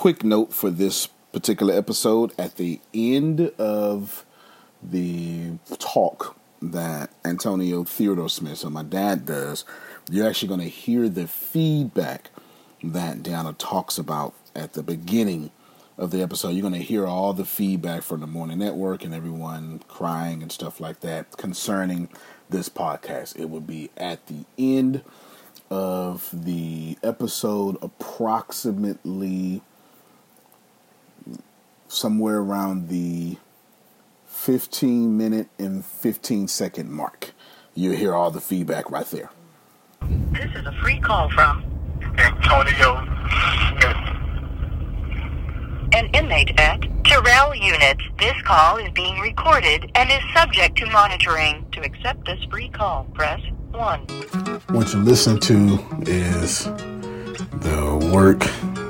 quick note for this particular episode at the end of the talk that Antonio Theodore Smith, so my dad does, you're actually going to hear the feedback that Deanna talks about at the beginning of the episode. You're going to hear all the feedback from the Morning Network and everyone crying and stuff like that concerning this podcast. It will be at the end of the episode, approximately somewhere around the 15 minute and 15 second mark. You hear all the feedback right there. This is a free call from Antonio Smith. an inmate at Terrell Unit. This call is being recorded and is subject to monitoring. To accept this free call, press 1. What you listen to is the work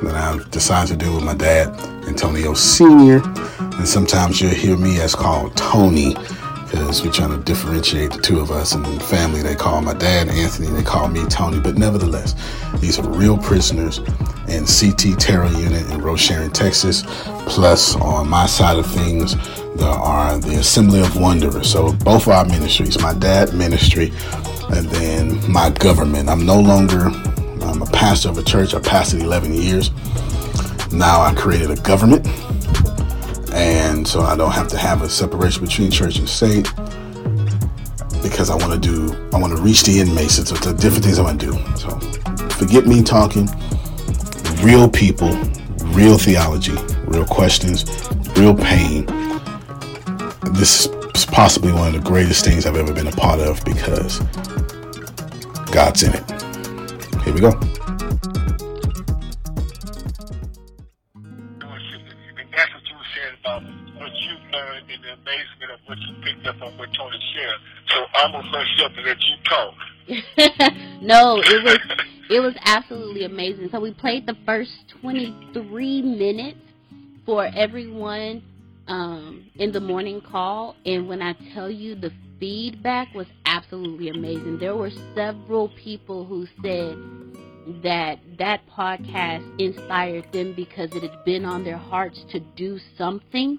that I've decided to do with my dad, Antonio Sr. And sometimes you'll hear me as called Tony because we're trying to differentiate the two of us. And in the family, they call my dad Anthony, they call me Tony. But nevertheless, these are real prisoners in CT Terrell Unit in Rosharon, Texas. Plus, on my side of things, there are the Assembly of Wanderers. So both our ministries, my dad ministry, and then my government. I'm no longer I'm a pastor of a church. I pastored 11 years. Now I created a government, and so I don't have to have a separation between church and state because I want to do I want to reach the inmates. It's, it's the different things I want to do. So forget me talking. Real people, real theology, real questions, real pain. This is possibly one of the greatest things I've ever been a part of because God's in it. Here we go. That's what you were about what you learned and the amazement of what you picked up on what Tony shared. So I'm gonna hush up and let you talk. no, it was it was absolutely amazing. So we played the first 23 minutes for everyone um, in the morning call, and when I tell you the feedback was absolutely amazing. There were several people who said that that podcast inspired them because it had been on their hearts to do something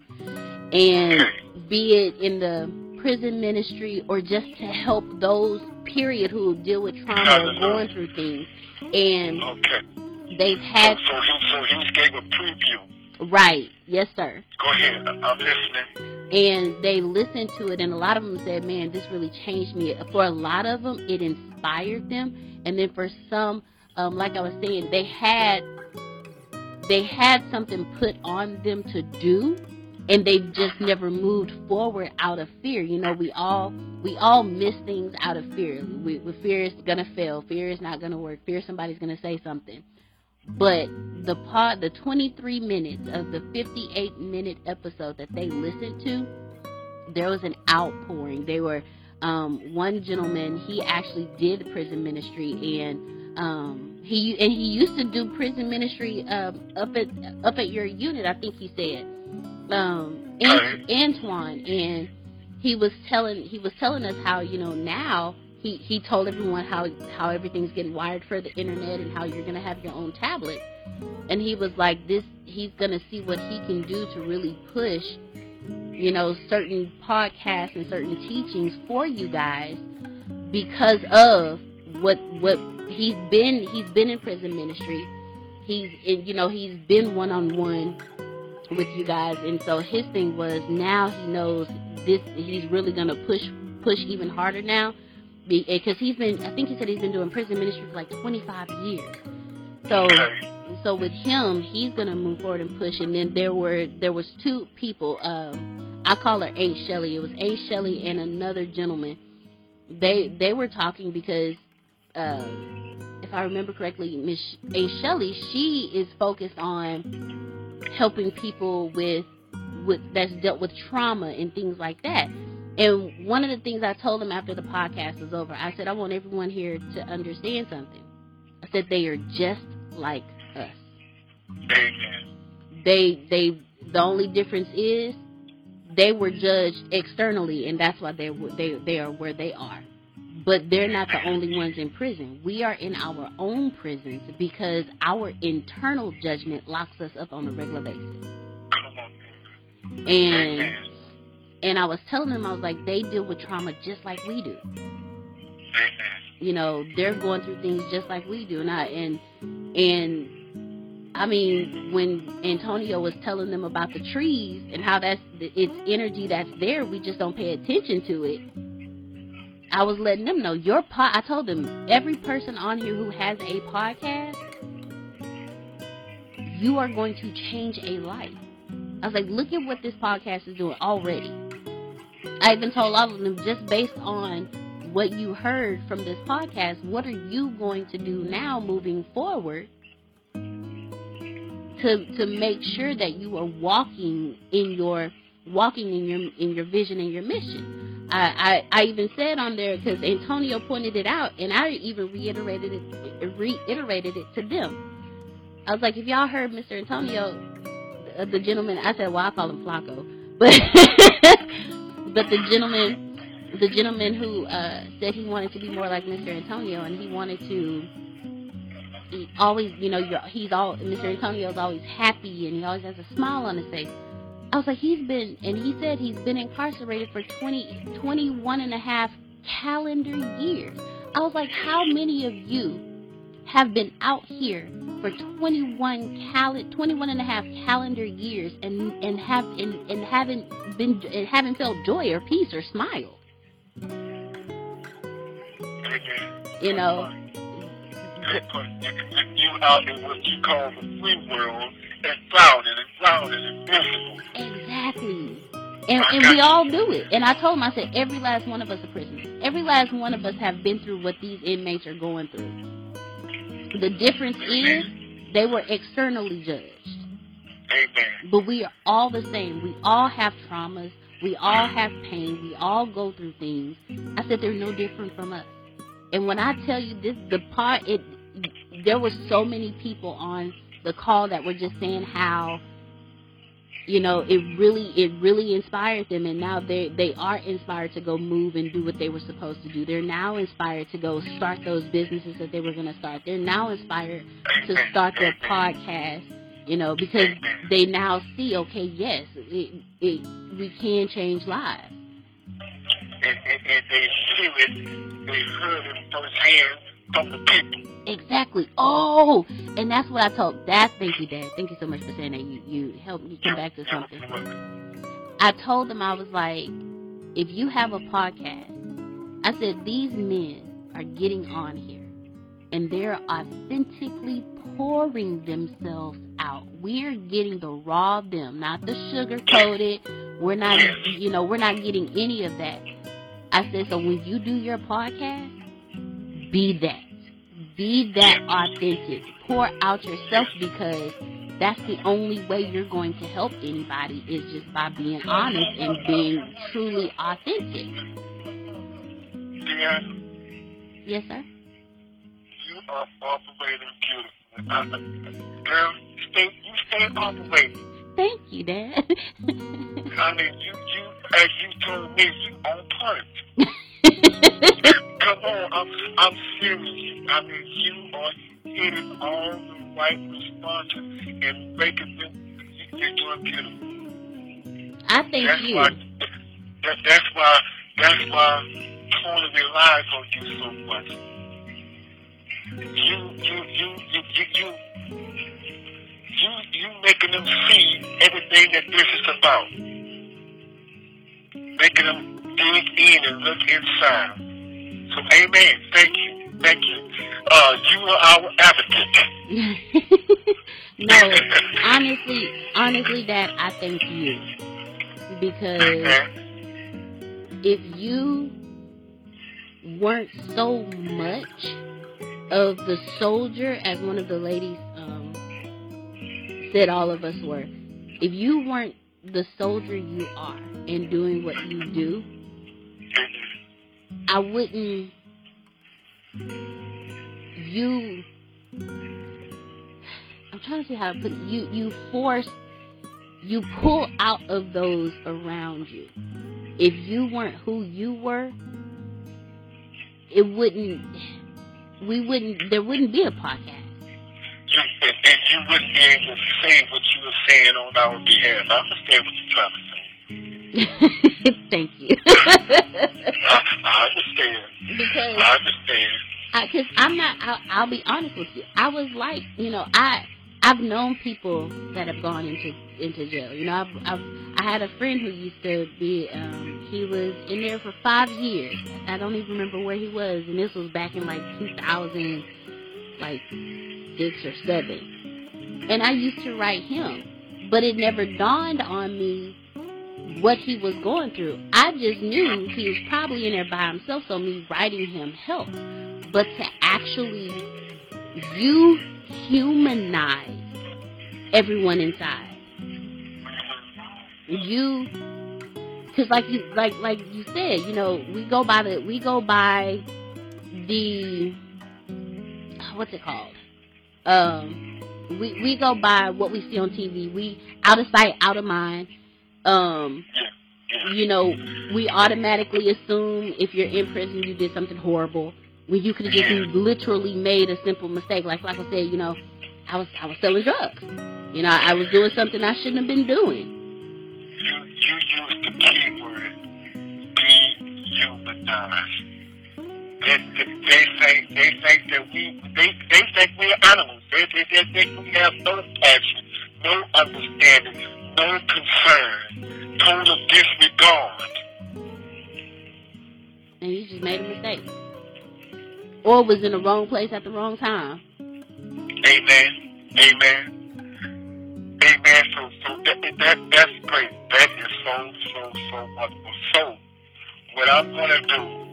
and be it in the prison ministry or just to help those period who deal with trauma or going through things and Okay. they've had So he so he gave a preview. Right. Yes sir. Go ahead. I'm listening. and they listened to it and a lot of them said man this really changed me. For a lot of them it inspired them. And then for some um, like i was saying they had they had something put on them to do and they've just never moved forward out of fear. You know we all we all miss things out of fear. We, we fear is gonna fail. Fear is not gonna work. Fear somebody's gonna say something but the pod the 23 minutes of the 58 minute episode that they listened to there was an outpouring. They were um, one gentleman he actually did prison ministry and um, he and he used to do prison ministry um, up at up at your unit i think he said. Um, Ant- antoine and he was telling he was telling us how you know now he he told everyone how how everything's getting wired for the internet and how you're gonna have your own tablet. And he was like this he's gonna see what he can do to really push you know certain podcasts and certain teachings for you guys because of what what he's been he's been in prison ministry. He's in you know he's been one on one with you guys. And so his thing was now he knows this he's really gonna push push even harder now because he's been i think he said he's been doing prison ministry for like 25 years. So so with him he's gonna move forward and push. And then there were there was two people um i call her aunt shelly it was aunt shelly and another gentleman. They they were talking because uh, if i remember correctly miss aunt shelly she is focused on helping people with with that's dealt with trauma and things like that and one of the things i told them after the podcast was over i said i want everyone here to understand something i said they are just like us Amen. they they the only difference is they were judged externally and that's why they they they are where they are but they're not the only ones in prison. We are in our own prisons because our internal judgment locks us up on a regular basis. And and I was telling them I was like they deal with trauma just like we do. Mm-hmm. You know, they're going through things just like we do. And I and and I mean, when Antonio was telling them about the trees and how that's it's energy that's there, we just don't pay attention to it I was letting them know your pod. I told them every person on here who has a podcast, you are going to change a life. I was like, look at what this podcast is doing already. I even told all of them just based on what you heard from this podcast, what are you going to do now moving forward to to make sure that you are walking in your walking in your in your vision and your mission. I, I, I even said on there because Antonio pointed it out, and I even reiterated it, reiterated it to them. I was like, if y'all heard Mr. Antonio, the, the gentleman, I said, well, I call him Flacco, but but the gentleman, the gentleman who uh, said he wanted to be more like Mr. Antonio, and he wanted to he always, you know, he's all Mr. Antonio's always happy, and he always has a smile on his face. I was like, he's been, and he said he's been incarcerated for 20, 21 and a half calendar years. I was like, how many of you have been out here for 21 cal 21 and a half calendar years and and have and, and haven't been and haven't felt joy or peace or smile you know you out in what you call the free world and drowning and drowning and miserable. Exactly. And, and we all do it. And I told him, I said, every last one of us are prisoners. Every last one of us have been through what these inmates are going through. The difference is they were externally judged. Amen. But we are all the same. We all have traumas. We all have pain. We all go through things. I said they're no different from us. And when I tell you this, the part it, there were so many people on the call that were just saying how you know it really it really inspired them and now they they are inspired to go move and do what they were supposed to do. They're now inspired to go start those businesses that they were going to start. They're now inspired to start their podcast you know because they now see okay yes it, it we can change lives. And, and, and they see it they heard it firsthand from the people Exactly. Oh, and that's what I told. That thank you, Dad. Thank you so much for saying that. You you helped me come back to something. I told them I was like, if you have a podcast, I said these men are getting on here, and they're authentically pouring themselves out. We're getting the raw them, not the sugar coated. We're not, you know, we're not getting any of that. I said, so when you do your podcast, be that be that authentic. Pour out yourself because that's the only way you're going to help anybody is just by being honest and being truly authentic. Yeah. Yes, sir. You are operating beautifully. Girl, stay, you stay operating. Thank you, Dad. I mean, you, you, as you told me, you on point. Come on, I'm, I'm serious. I mean, you are hitting all the right responses and making them. You're doing beautiful. I thank that's you. Why, that, that's why. That's why Tony relies on you so much. You, you, you, you, you, you, you, you making them see everything that this is about. Making them dig in and look inside. So, amen. Thank you. Thank you. Uh, you are our advocate. no, honestly, honestly, Dad, I thank you because if you weren't so much of the soldier as one of the ladies um, said all of us were if you weren't the soldier you are and doing what you do I wouldn't you I'm trying to see how to put it. You you force you pull out of those around you. If you weren't who you were, it wouldn't. We wouldn't. There wouldn't be a podcast. You, and, and you wouldn't be able to say what you were saying on our behalf. I understand what you're trying to. Thank you. I, I understand. because I understand. because I'm not. I'll, I'll be honest with you. I was like, you know, I I've known people that have gone into into jail. You know, I've, I've I had a friend who used to be. Um, he was in there for five years. I don't even remember where he was, and this was back in like 2000, like six or seven. And I used to write him, but it never dawned on me what he was going through. I just knew he was probably in there by himself, so me writing him helped. But to actually you humanize everyone inside. You, because like you like like you said, you know, we go by the we go by the what's it called? Um, we we go by what we see on TV. We out of sight, out of mind. Um, you know, we automatically assume if you're in prison, you did something horrible. When you could have just literally made a simple mistake, like like I said, you know, I was I was selling drugs. You know, I was doing something I shouldn't have been doing. You you use the key word dehumanized. They, they, they think they think that we they they think we're animals. They, they, they think we have no passion, no understanding, no concern, total disregard. And you just made a mistake. Or was in the wrong place at the wrong time. Amen. Amen. Amen. So, so that, that, that's great. That is so, so, so wonderful. So, what I'm going to do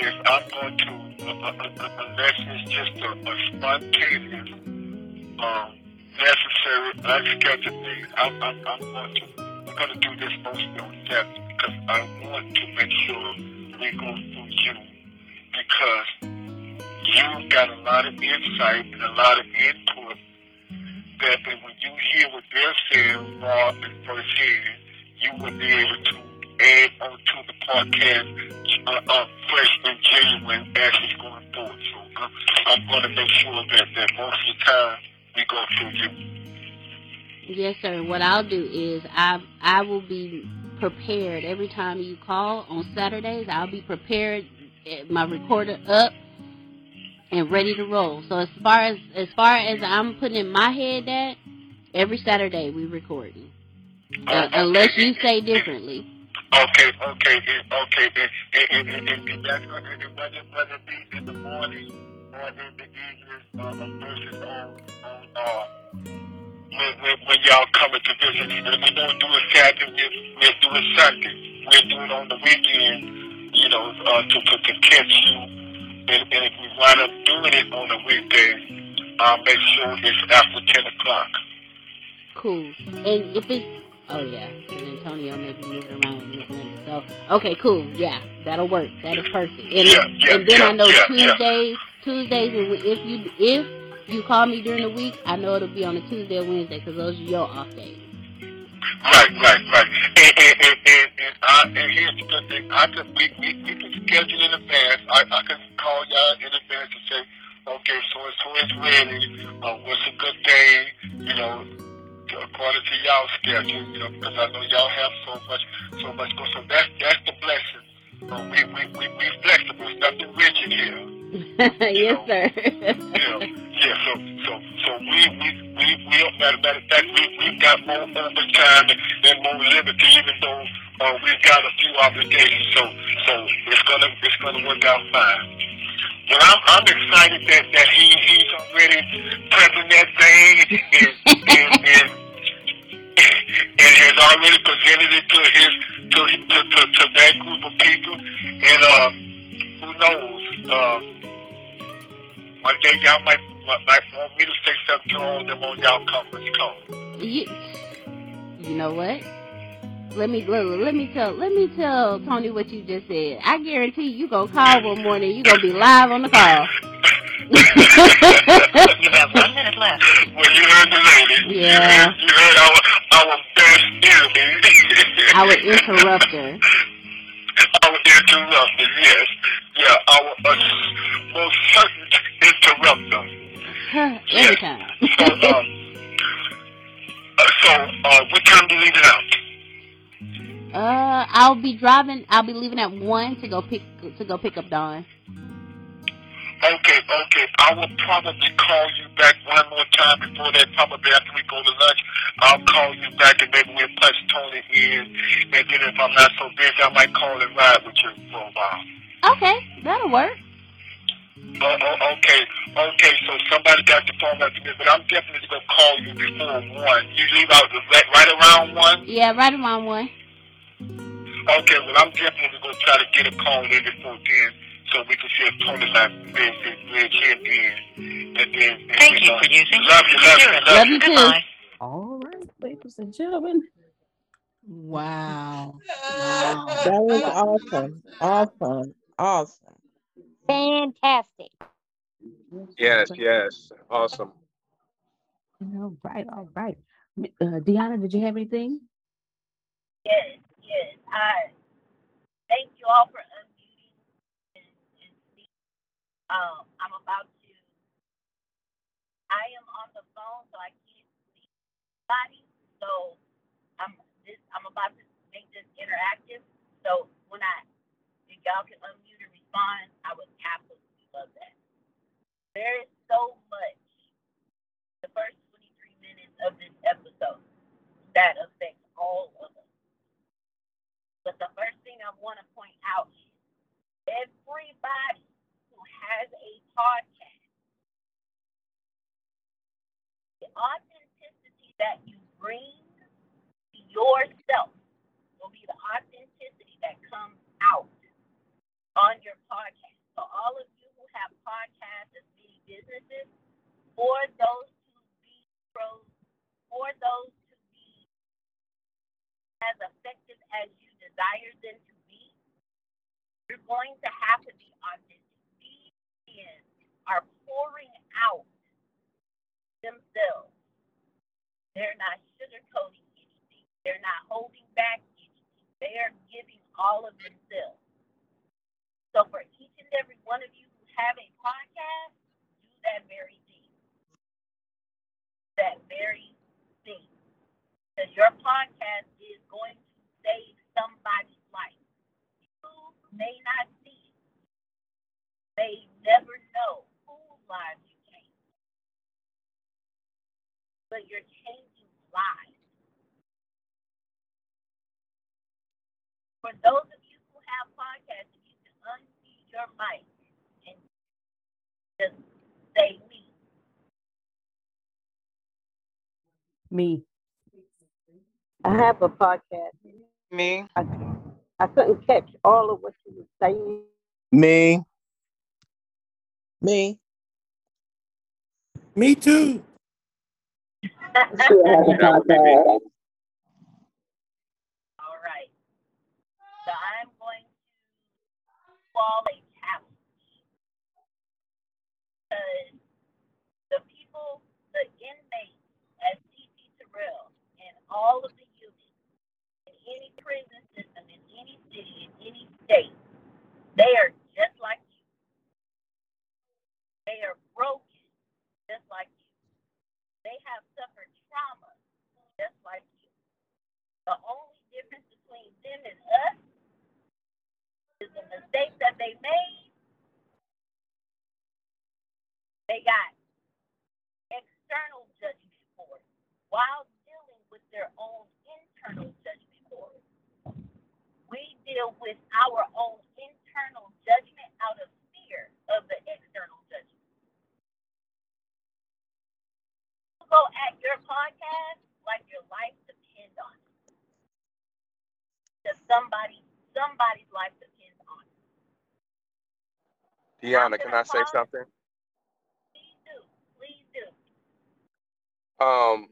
is I'm going to, uh, uh, uh, unless it's just a, a spontaneous, um, necessary, unscheduled thing, I'm, I'm, I'm going to, we're going to do this mostly on Saturday because I want to make sure we go through you because you've got a lot of insight and a lot of input that when you hear what they're saying raw and firsthand, you will be able to add onto the podcast uh, uh, fresh and genuine as it's going forward. So uh, I'm going to make sure that, that most of the time we go through you. Yes, sir. What I'll do is I I will be prepared every time you call on Saturdays. I'll be prepared, eh, my recorder up and ready to roll. So as far as as far as I'm putting in my head that every Saturday we recording, uh, unless you say differently. Okay, okay, okay, and, and, and, and, that's going to, and whether, whether it be in the morning or in the evening, uh, versus on, on, uh, when, when, when y'all coming to visit, and we don't do it Saturday, we'll, we'll do it Sunday. We'll do it on the weekend, you know, uh, to, to, to catch you. And, and if we wind up doing it on a weekday, I'll make sure it's after 10 o'clock. Cool. And if it's oh yeah, San Antonio may be moving around this minute. So okay, cool. Yeah, that'll work. That is perfect. And, Yeah, yeah, and then I yeah, know yeah, yeah. Tuesdays, Tuesdays, and if you if you call me during the week, I know it'll be on a Tuesday or Wednesday because those are your off days. Right, right, right. And, and, and, and, and, I, and here's the thing. I could, we, we, we can schedule in advance. I, I can call y'all in advance and say, okay, so and so is ready. Uh, what's a good day? You know, according to y'all schedule, you know, because I know y'all have so much, so much. So that's, that's the blessing. Uh, we, we, we, we flexible. Nothing rigid here. yes, sir. Yeah, yeah. So, so, so we, we, we, we. Matter, matter of fact, we, we got more overtime and, and more liberty, even though uh, we've got a few obligations. So, so it's gonna, it's gonna work out fine. Well, I'm, I'm excited that, that he, he's already prepping that thing and, and, and, and has already presented it to his, to, to, to, to that group of people. And uh, who knows? Uh, one day y'all might, might want me to say something to all them on y'all conference call. you, you know what? Let me let, let me tell let me tell Tony what you just said. I guarantee you gonna call one morning. You gonna be live on the call. You have one minute left. Well, you heard the lady. Yeah. You heard our, our best enemy. Our interrupter. our interrupter, yes. Yeah, our uh, most certain interrupter. Every Yes. time. So, um, uh, so, uh, what time do you leave it out? uh, I'll be driving. I'll be leaving at one to go pick to go pick up Dawn. Okay, okay. I will probably call you back one more time before that, probably after we go to lunch. I'll call you back and maybe we'll punch Tony in. And then if I'm not so busy, I might call and ride with you for a while. Okay, that'll work. Oh, oh, okay, okay. So somebody got the phone after me, but I'm definitely gonna call you before one. You leave out the- right, right around one. Yeah, right around one. Okay, well I'm definitely gonna try to get a call in before then, so we can see if Tony's not busy, bridge him in, and then. And Thank then, you uh, for using Love you, love you, Spirit. love Love you. you too. Goodbye. All right, ladies and gentlemen. Wow. Wow. That was awesome. Awesome. Awesome. Fantastic. Yes, yes. Awesome. All right, all right. M- Uh, Deanna, did you have anything? Yes, yes. I thank you all for unmuting and, and speaking. Um, I'm about to. I am on the phone, so I can't see anybody. So I'm this. I'm about to make this interactive. So when I, if y'all can unmute and respond, I would absolutely love that. There is so much. The first 23 minutes of this episode that affects all of us. But the first thing I want to point out is everybody has a podcast, the authenticity that you bring to yourself will be the authenticity that comes out on your podcast. So all of you who have podcasts as many businesses, for those to be pros, for those to be as effective as you desire them to be, you're going to have to be authentic. Men are pouring out themselves. They're not sugarcoating anything. They're not holding back anything. They are giving all of themselves. So for each and every one of you who have a podcast, do that very thing. That very thing. Because your podcast is going to save somebody's life. You may not never know whose lives you change. But you're changing lives. For those of you who have podcasts, if you can unmute your mic and just say me. Me. I have a podcast. Me? I, I couldn't catch all of what you were saying. Me. Me. Me too. All right. So I'm going to call a challenge. Because the people, the inmates at CT Terrell and all of the units in any prison system, in any city, in any state, they are just like you. They are broken just like you. They have suffered trauma just like you. The only difference between them and us is the mistakes that they made. They got external judgment for it while dealing with their own internal judgment for it. We deal with our own internal judgment out of fear of the external go at your podcast like your life depends on it. Because somebody, somebody's life depends on it. Deanna, can I say something? Please do. Please do. Um,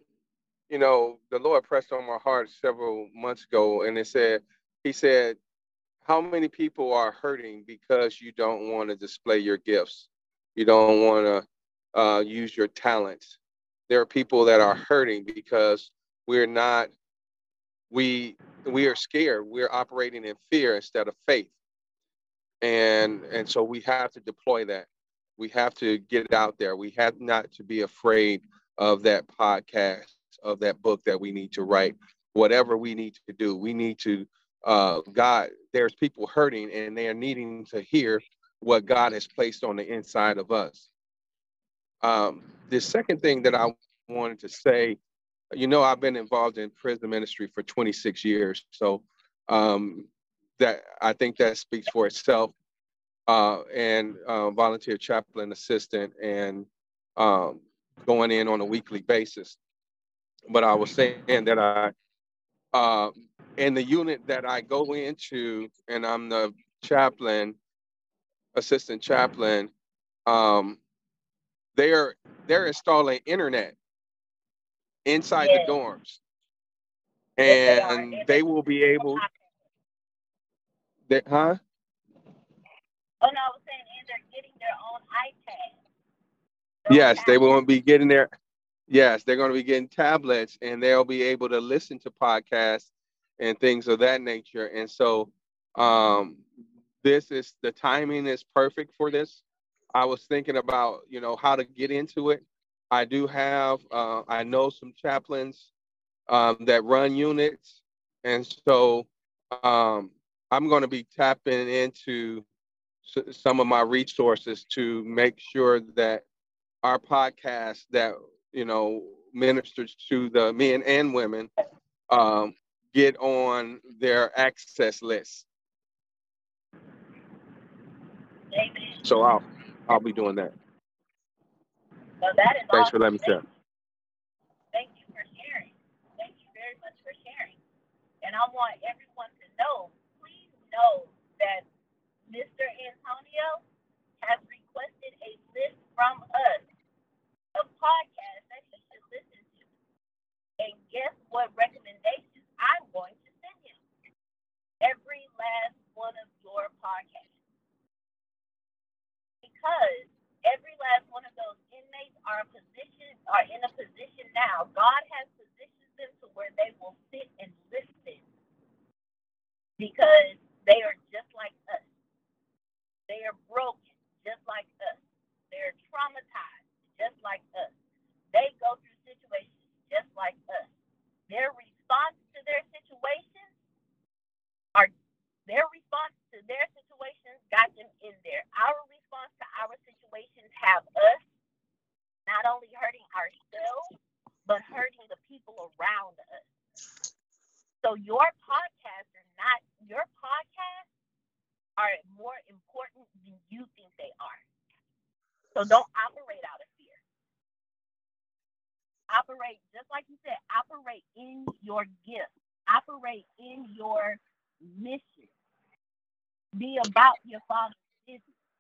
you know, the Lord pressed on my heart several months ago, and it said, He said, How many people are hurting because you don't want to display your gifts? You don't want to uh, use your talents. There are people that are hurting because we're not, we we are scared. We're operating in fear instead of faith. And and so we have to deploy that. We have to get it out there. We have not to be afraid of that podcast, of that book that we need to write, whatever we need to do. We need to uh God, there's people hurting and they are needing to hear what God has placed on the inside of us. Um, the second thing that I wanted to say, you know, I've been involved in prison ministry for 26 years, so um, that I think that speaks for itself. Uh, and uh, volunteer chaplain assistant and um, going in on a weekly basis. But I was saying that I, uh, in the unit that I go into, and I'm the chaplain, assistant chaplain, um, they're they're installing internet inside Yes. the dorms, Yes, they and And they will be able. They, huh? Oh no, I was saying, and they're getting their own iPad. Yes, they will be getting their. Yes, they're going to be getting tablets, and they'll be able to listen to podcasts and things of that nature. And so, um, this is the timing is perfect for this. I was thinking about you know how to get into it. I do have uh, I know some chaplains um, that run units, and so um, I'm going to be tapping into s- some of my resources to make sure that our podcast that you know ministers to the men and women um, get on their access list. Amen. So I'll I'll be doing that. So that is Thanks for letting me share. Thank you for sharing. Thank you very much for sharing. And I want everyone to know, please know that Mr. Antonio has requested a list from us of podcasts that he should listen to. And guess what recommendations I'm going to send him? Every last one of your podcasts. Because every last one of those inmates are position are in a position now. God has positioned them to where they will sit and listen because they are just like us. They are broken just like us. They're traumatized just like us. They go through situations just like us. Their response to their situations are their response to their situations got them in there. Our our situations have us not only hurting ourselves, but hurting the people around us. So your podcasts are not your podcasts are more important than you think they are. So don't operate out of fear. Operate just like you said, operate in your gift. Operate in your mission. Be about your father's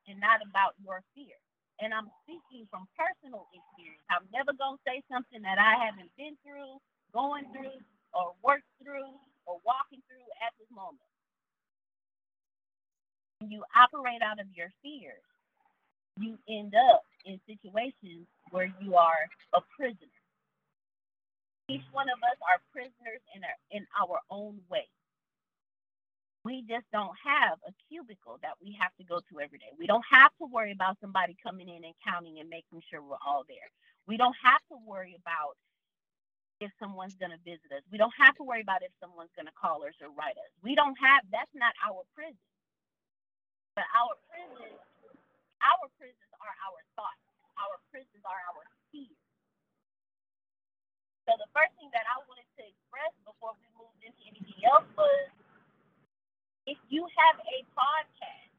and not about your fear. And I'm speaking from personal experience. I'm never going to say something that I haven't been through, going through, or worked through, or walking through at this moment. When you operate out of your fears, you end up in situations where you are a prisoner. Each one of us are prisoners in our, in our own way. We just don't have a cubicle that we have to go to every day. We don't have to worry about somebody coming in and counting and making sure we're all there. We don't have to worry about if someone's going to visit us. We don't have to worry about if someone's going to call us or write us. We don't have, that's not our prison. But our prisons, our prisons are our thoughts. Our prisons are our fears. So the first thing that I wanted to express before we moved into anything else was if you have a podcast,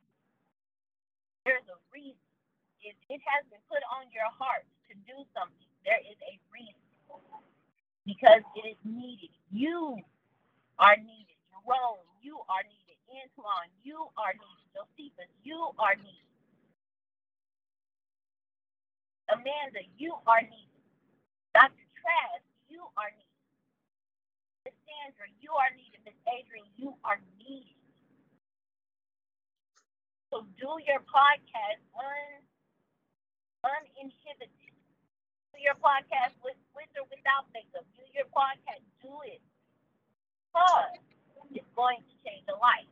there's a reason. If it has been put on your heart to do something, there is a reason. Because it is needed. You are needed. Jerome, you are needed. Antoine, you are needed. Josephus, you are needed. Amanda, you are needed. Dr. Trask, you are needed. Miss Sandra, you are needed. Miss Adrian, you are needed. So do your podcast un, uninhibited. Do your podcast with, with or without makeup. Do your podcast. Do it. Because it's going to change a life.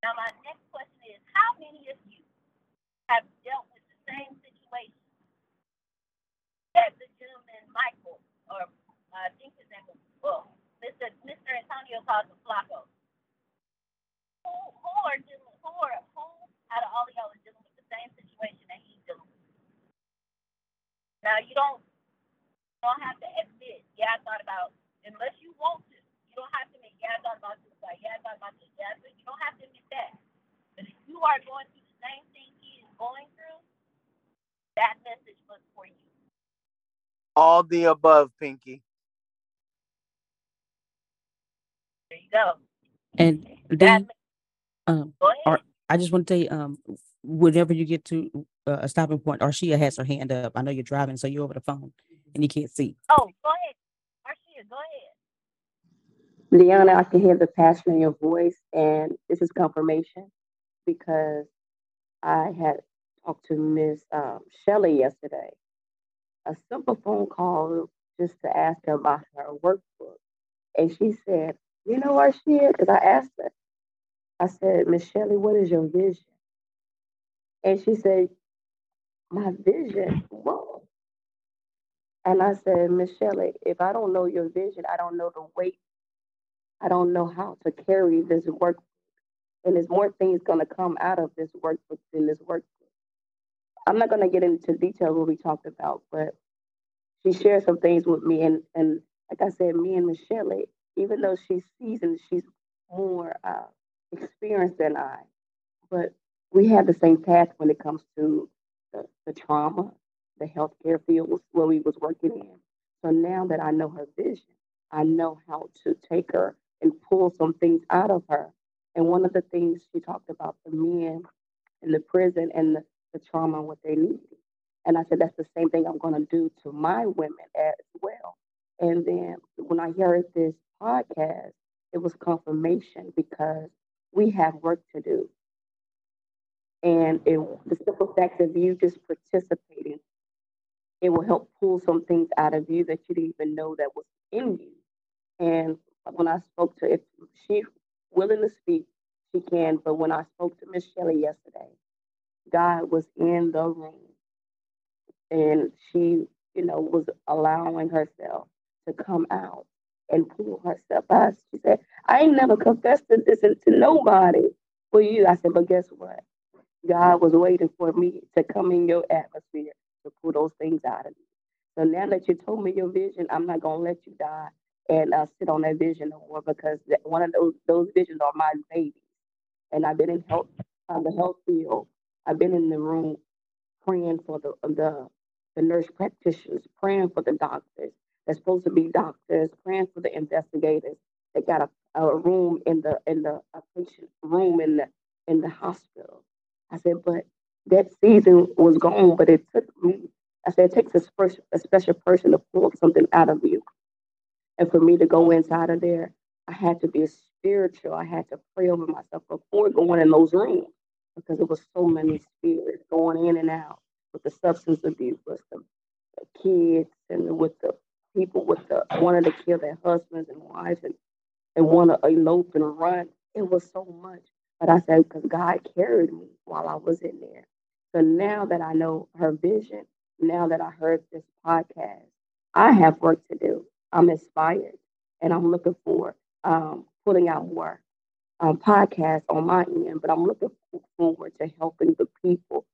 Now, my next question is how many of you have dealt with the same situation that the gentleman Michael, or uh, I think his name was, well, Mr. Mr. Antonio Casaflaco, who who are dealing who are who out of all of y'all are dealing with the same situation that he's dealing with? Now you don't you don't have to admit, yeah, I thought about unless you want to. You don't have to admit, yeah, I thought about suicide, yeah, I thought about this, yeah, but you don't have to admit that. But if you are going through the same thing he is going through, that message was for you. All the above, Pinky. There you go. And That D, um, go or. I just want to say, um, whenever you get to uh, a stopping point, Arshia has her hand up. I know you're driving, so you're over the phone and you can't see. Oh, go ahead. Marcia, go ahead. Leona, I can hear the passion in your voice, and this is confirmation because I had talked to Miss um, Shelley yesterday. A simple phone call just to ask her about her workbook, and she said, "You know where she is?" Because I asked her. I said, "Miss Shelley, what is your vision?" And she said, "My vision." Whoa. And I said, Miss Shelley, if I don't know your vision, I don't know the weight I don't know how to carry this work. And there's more things going to come out of this workbook than this workbook. I'm not going to get into detail what we talked about, but she shared some things with me. And, and like I said, me and Michelle, even though she's seasoned, she's more uh, experienced than I. But we have the same path when it comes to the, the trauma, the healthcare fields where we was working in. So now that I know her vision, I know how to take her and pull some things out of her. And one of the things she talked about the men in the prison and the, the trauma and what they need. And I said, that's the same thing I'm going to do to my women as well. And then when I heard this podcast, it was confirmation because we have work to do. And it, the simple fact of you just participating, it will help pull some things out of you that you didn't even know that was in you. And when I spoke to, if she's willing to speak, she can. But when I spoke to Miss Shelley yesterday, God was in the room, and she, you know, was allowing herself to come out and pull herself out. She said, "I ain't never confessed to this to nobody for you." I said, "But guess what? God was waiting for me to come in your atmosphere to pull those things out of you. So now that you told me your vision, I'm not gonna let you die and uh, sit on that vision no more because that, one of those those visions are my babies. And I've been in health, uh, the health field. I've been in the room praying for the the the nurse practitioners, praying for the doctors. They're supposed to be doctors, praying for the investigators. They got a, a room in the in the a patient room in the in the hospital. I said, but that season was gone, but it took me. I said, it takes a special, a special person to pull something out of you. And for me to go inside of there, I had to be spiritual. I had to pray over myself before going in those rooms because it was so many spirits going in and out with the substance abuse, with the, the kids, and with the people with the wanting to kill their husbands and wives and, and want to elope and run. It was so much. But I said, because God carried me while I was in there. So now that I know her vision, now that I heard this podcast, I have work to do. I'm inspired and I'm looking for um, putting out more um, podcasts on my end, but I'm looking forward to helping the people.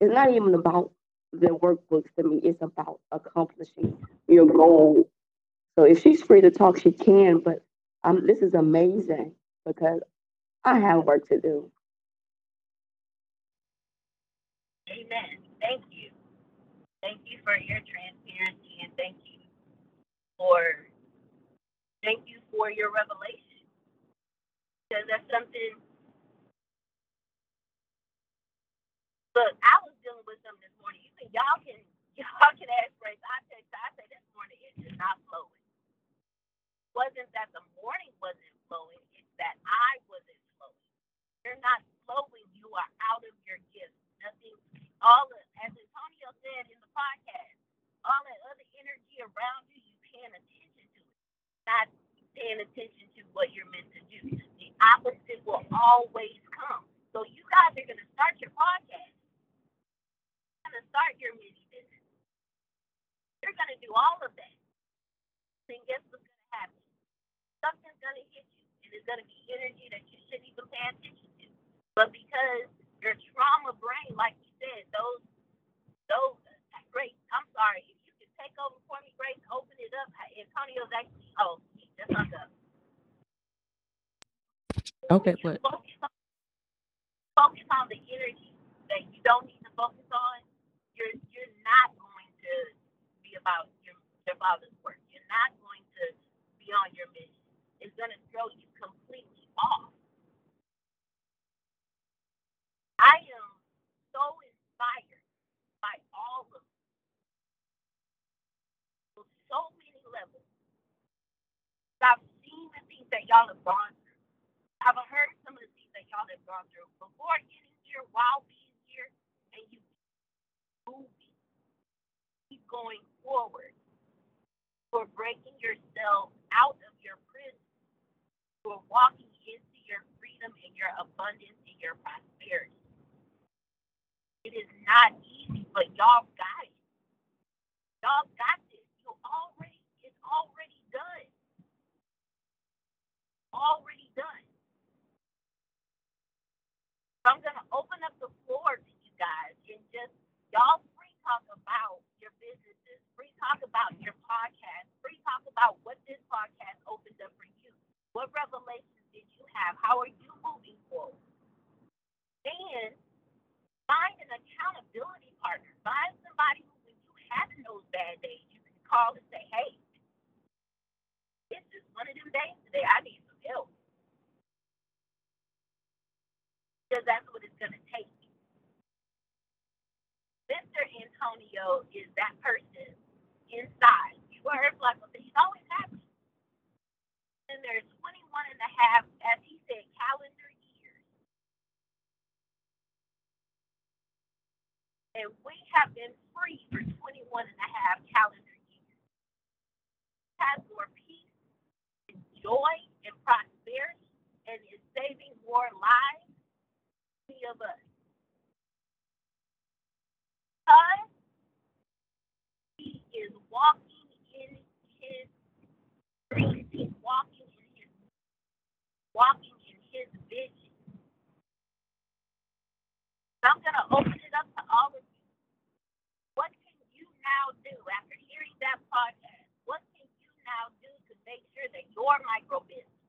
It's not even about the workbooks to me, it's about accomplishing your goal. So if she's free to talk, she can, but um, this is amazing because I have work to do. Amen. Thank you. Thank you for your transparency and thank you for thank you for your revelation. Because that's something look, I was dealing with something think y'all can y'all can ask grace. I text I say this morning it's just not flowing. It wasn't that the morning wasn't flowing, it's that I wasn't flowing. You're not flowing, you are out of your gift. Nothing all the, as Antonio said in the podcast, all that other energy around you, you paying attention to it. Not paying attention to what you're meant to do. The opposite will always come. So you guys are gonna start your podcast. Gonna start your mini business. You're gonna do all of that. Then guess what's gonna happen? Something's gonna hit you. and it's going to be energy that you shouldn't even pay attention to. But because your trauma brain, like you said, those those Grace, I'm sorry, if you could take over for me, Grace, open it up. Antonio's actually oh, he just hung up. Okay, but focus on the energy that you don't need to focus on. Not going to be about your your father's work. You're not going to be on your mission. It's going to throw you completely off. I am so inspired by all of you, on so many levels. I've seen the things that y'all have gone through. I've heard some of the things that y'all have gone through before getting here, while being here, and you keep going forward. For breaking yourself out of your prison, for walking into your freedom and your abundance and your prosperity. It is not easy, but y'all got it. Y'all got this. You already, it's already done. Already done. So I'm gonna open up the floor to you guys and just y'all free talk about businesses, free talk about your podcast, free talk about what this podcast opened up for you. What revelations did you have? How are you moving forward? And find an accountability partner. Find somebody who, when you having those bad days, you can call and say, hey, it's just one of them days today. I need some help. Because that's what it's going to take. Mr. Antonio is that person inside. You heard Flacco say he's always happy. And there's 21 and a half, as he said, calendar years. And we have been free for 21 and a half calendar years. Has more peace and joy and prosperity and is saving more lives of us. Because walking in his. He's walking in his walking in his vision. I'm gonna open it up to all of you. What can you now do after hearing that podcast? What can you now do to make sure that your micro business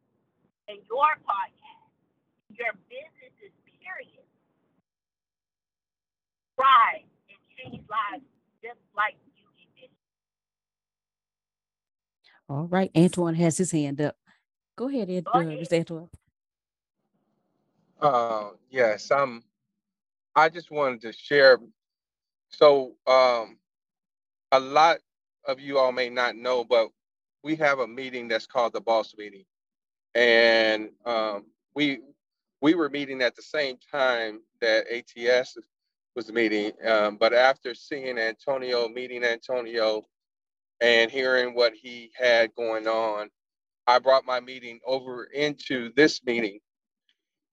and your podcast, your businesses, period, thrive and change lives just like all right, Antoine has his hand up. Go ahead, Ed, uh. Mr. Antoine. Uh, yes, I'm. I just wanted to share. So, um, a lot of you all may not know, but we have a meeting that's called the Boss Meeting, and um, we we were meeting at the same time that ATS was meeting. Um, but after seeing Antonio, meeting Antonio, and hearing what he had going on, I brought my meeting over into this meeting.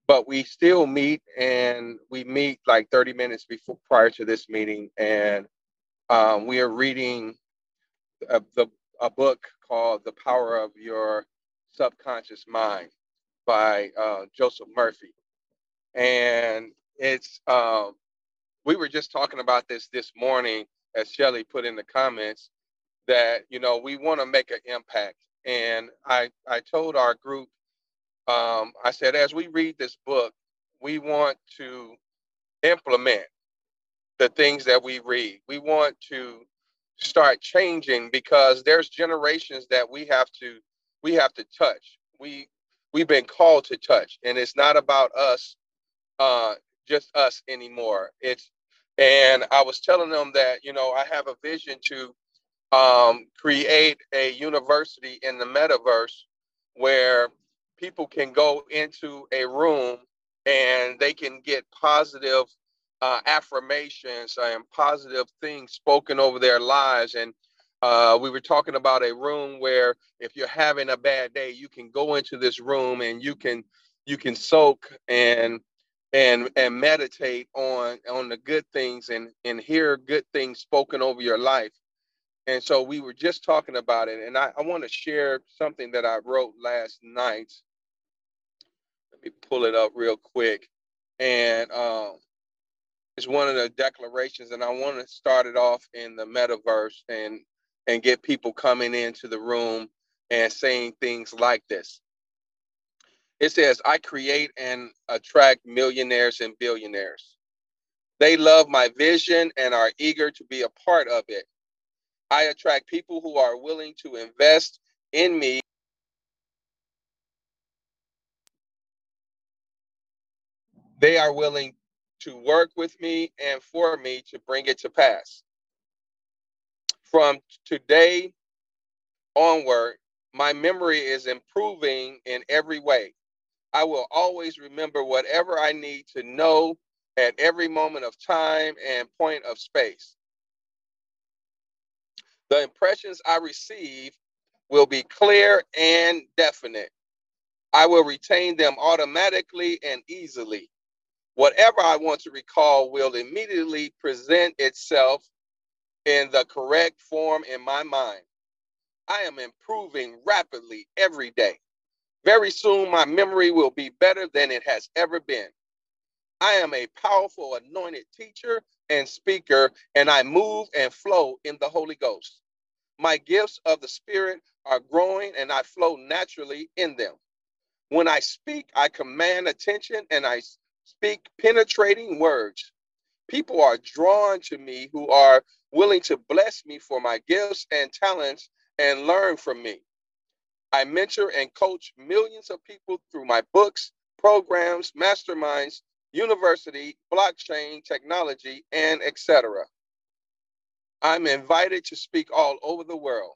But we still meet and we meet like 30 minutes before prior to this meeting and um, we are reading a, the, a book called the power of your subconscious mind by uh, joseph murphy. And it's um, we were just talking about this this morning as shelly put in the comments that you know we want to make an impact and i i told our group um, I said, as we read this book, we want to implement the things that we read. We want to start changing because there's generations that we have to we have to touch. We we've been called to touch, and it's not about us, uh, just us anymore. It's and I was telling them that you know I have a vision to um, create a university in the metaverse where people can go into a room and they can get positive uh, affirmations and positive things spoken over their lives. And uh, we were talking about a room where if you're having a bad day, you can go into this room and you can you can soak and and and meditate on on the good things and and hear good things spoken over your life. And so we were just talking about it, and I, I want to share something that I wrote last night Let me pull it up real quick. And um, it's one of the declarations, and I want to start it off in the metaverse and and get people coming into the room and saying things like this. It says, I create and attract millionaires and billionaires. They love my vision and are eager to be a part of it. I attract people who are willing to invest in me. They are willing to work with me and for me to bring it to pass. From today onward, my memory is improving in every way. I will always remember whatever I need to know at every moment of time and point of space. The impressions I receive will be clear and definite. I will retain them automatically and easily. Whatever I want to recall will immediately present itself in the correct form in my mind. I am improving rapidly every day. Very soon, my memory will be better than it has ever been. I am a powerful, anointed teacher and speaker, and I move and flow in the Holy Ghost. My gifts of the Spirit are growing, and I flow naturally in them. When I speak, I command attention and I speak penetrating words. People are drawn to me who are willing to bless me for my gifts and talents and learn from me. I mentor and coach millions of people through my books, programs, masterminds, university, blockchain, technology, and etc. I'm invited to speak all over the world.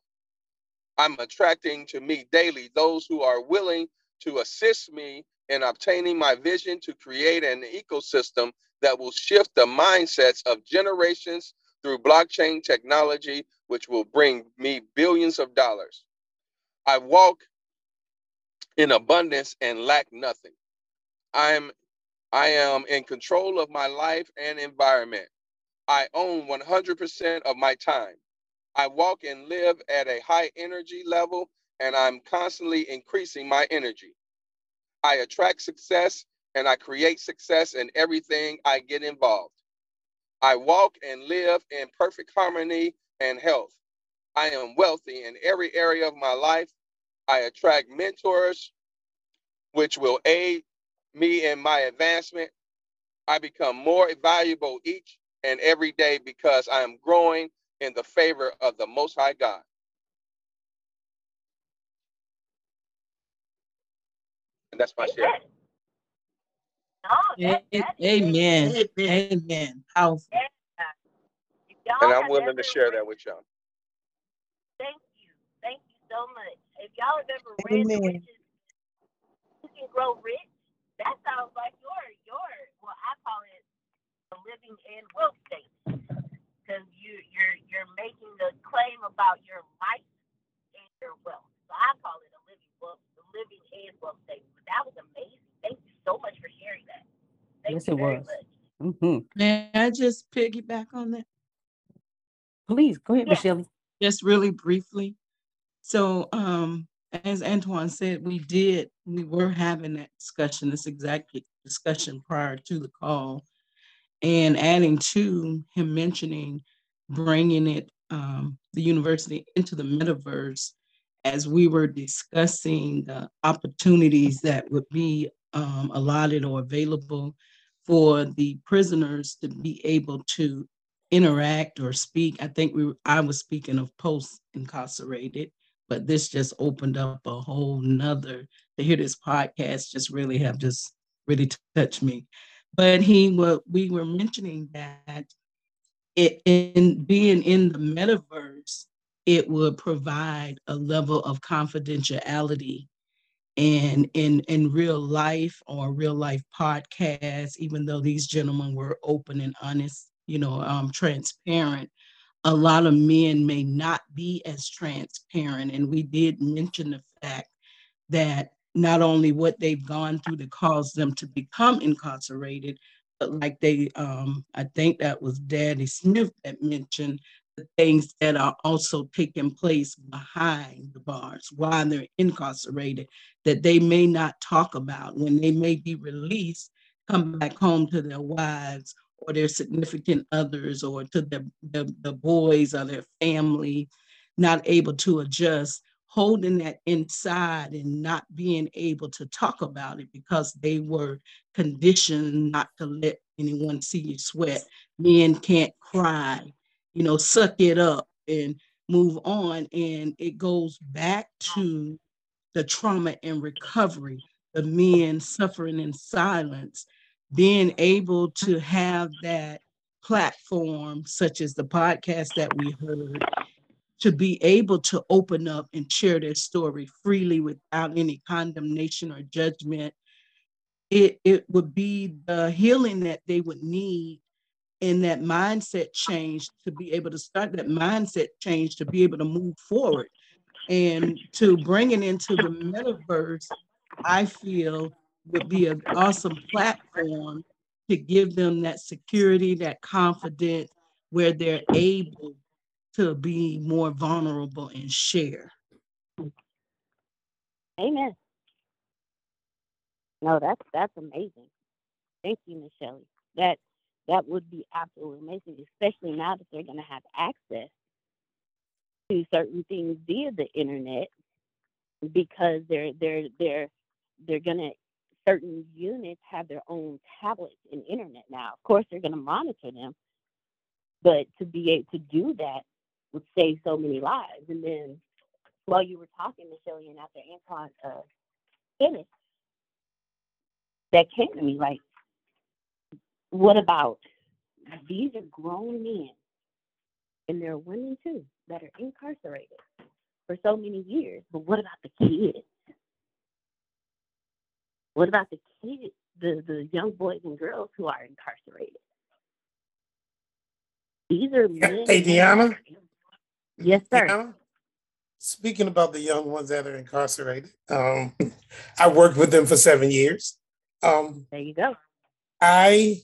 I'm attracting to me daily those who are willing to assist me in obtaining my vision to create an ecosystem that will shift the mindsets of generations through blockchain technology, which will bring me billions of dollars. I walk in abundance and lack nothing. I'm I am in control of my life and environment. I own 100% of my time. I walk and live at a high energy level and I'm constantly increasing my energy. I attract success and I create success in everything I get involved. I walk and live in perfect harmony and health. I am wealthy in every area of my life I attract mentors, which will aid me in my advancement. I become more valuable each and every day because I am growing in the favor of the Most High God. And that's my share. A- Amen. Amen. Powerful. And I'm willing to share that with y'all. Thank you. Thank you so much. If y'all have ever read The Amen. Richest Can Grow Rich, that sounds like your your well, I call it a living in wealth statement. Because you you're you're making the claim about your life and your wealth. So I call it a living wealth, a living and wealth statement. But that was amazing. Thank you so much for sharing that. Thank Yes, you it was. much. hmm May I just piggyback on that? Please go ahead, Yes. Michelle. Just really briefly. So, um, as Antoine said, we did, we were having that discussion, this exact discussion prior to the call. And adding to him mentioning bringing it, um, the university into the metaverse, as we were discussing the opportunities that would be um, allotted or available for the prisoners to be able to interact or speak. I think we, I was speaking of post incarcerated, but this just opened up a whole nother, to hear this podcast just really have just really touched me. But he, wa we were mentioning that it, in being in the metaverse, it would provide a level of confidentiality and in in real life or real life podcasts even though these gentlemen were open and honest you know um transparent a lot of men may not be as transparent. And we did mention the fact that not only what they've gone through to cause them to become incarcerated but like they um i think that was daddy smith that mentioned the things that are also taking place behind the bars while they're incarcerated that they may not talk about when they may be released, come back home to their wives or their significant others or to the, the, the boys or their family, not able to adjust, holding that inside and not being able to talk about it because they were conditioned not to let anyone see you sweat. Men can't cry you know, suck it up and move on. And it goes back to the trauma and recovery, the men suffering in silence, being able to have that platform, such as the podcast that we heard, to be able to open up and share their story freely without any condemnation or judgment. It, it would be the healing that they would need and that mindset change to be able to start that mindset change to be able to move forward and to bring it into the metaverse i feel would be an awesome platform to give them that security that confidence where they're able to be more vulnerable and share. Amen. No that's that's amazing. Thank you michelle that that would be absolutely amazing, especially now that they're going to have access to certain things via the internet because they're they're they're they're going to certain units have their own tablets and internet now. Of course, they're going to monitor them, but to be able to do that would save so many lives. And then while you were talking, Michelle, and after Antoine uh, finished, that came to me like what about these are grown men, and there are women too that are incarcerated for so many years. But what about the kids? What about the kids, the, the young boys and girls who are incarcerated? These are men. Hey, Deanna. Yes, sir. Deanna, speaking about the young ones that are incarcerated, um, I worked with them for seven years. Um, there you go. I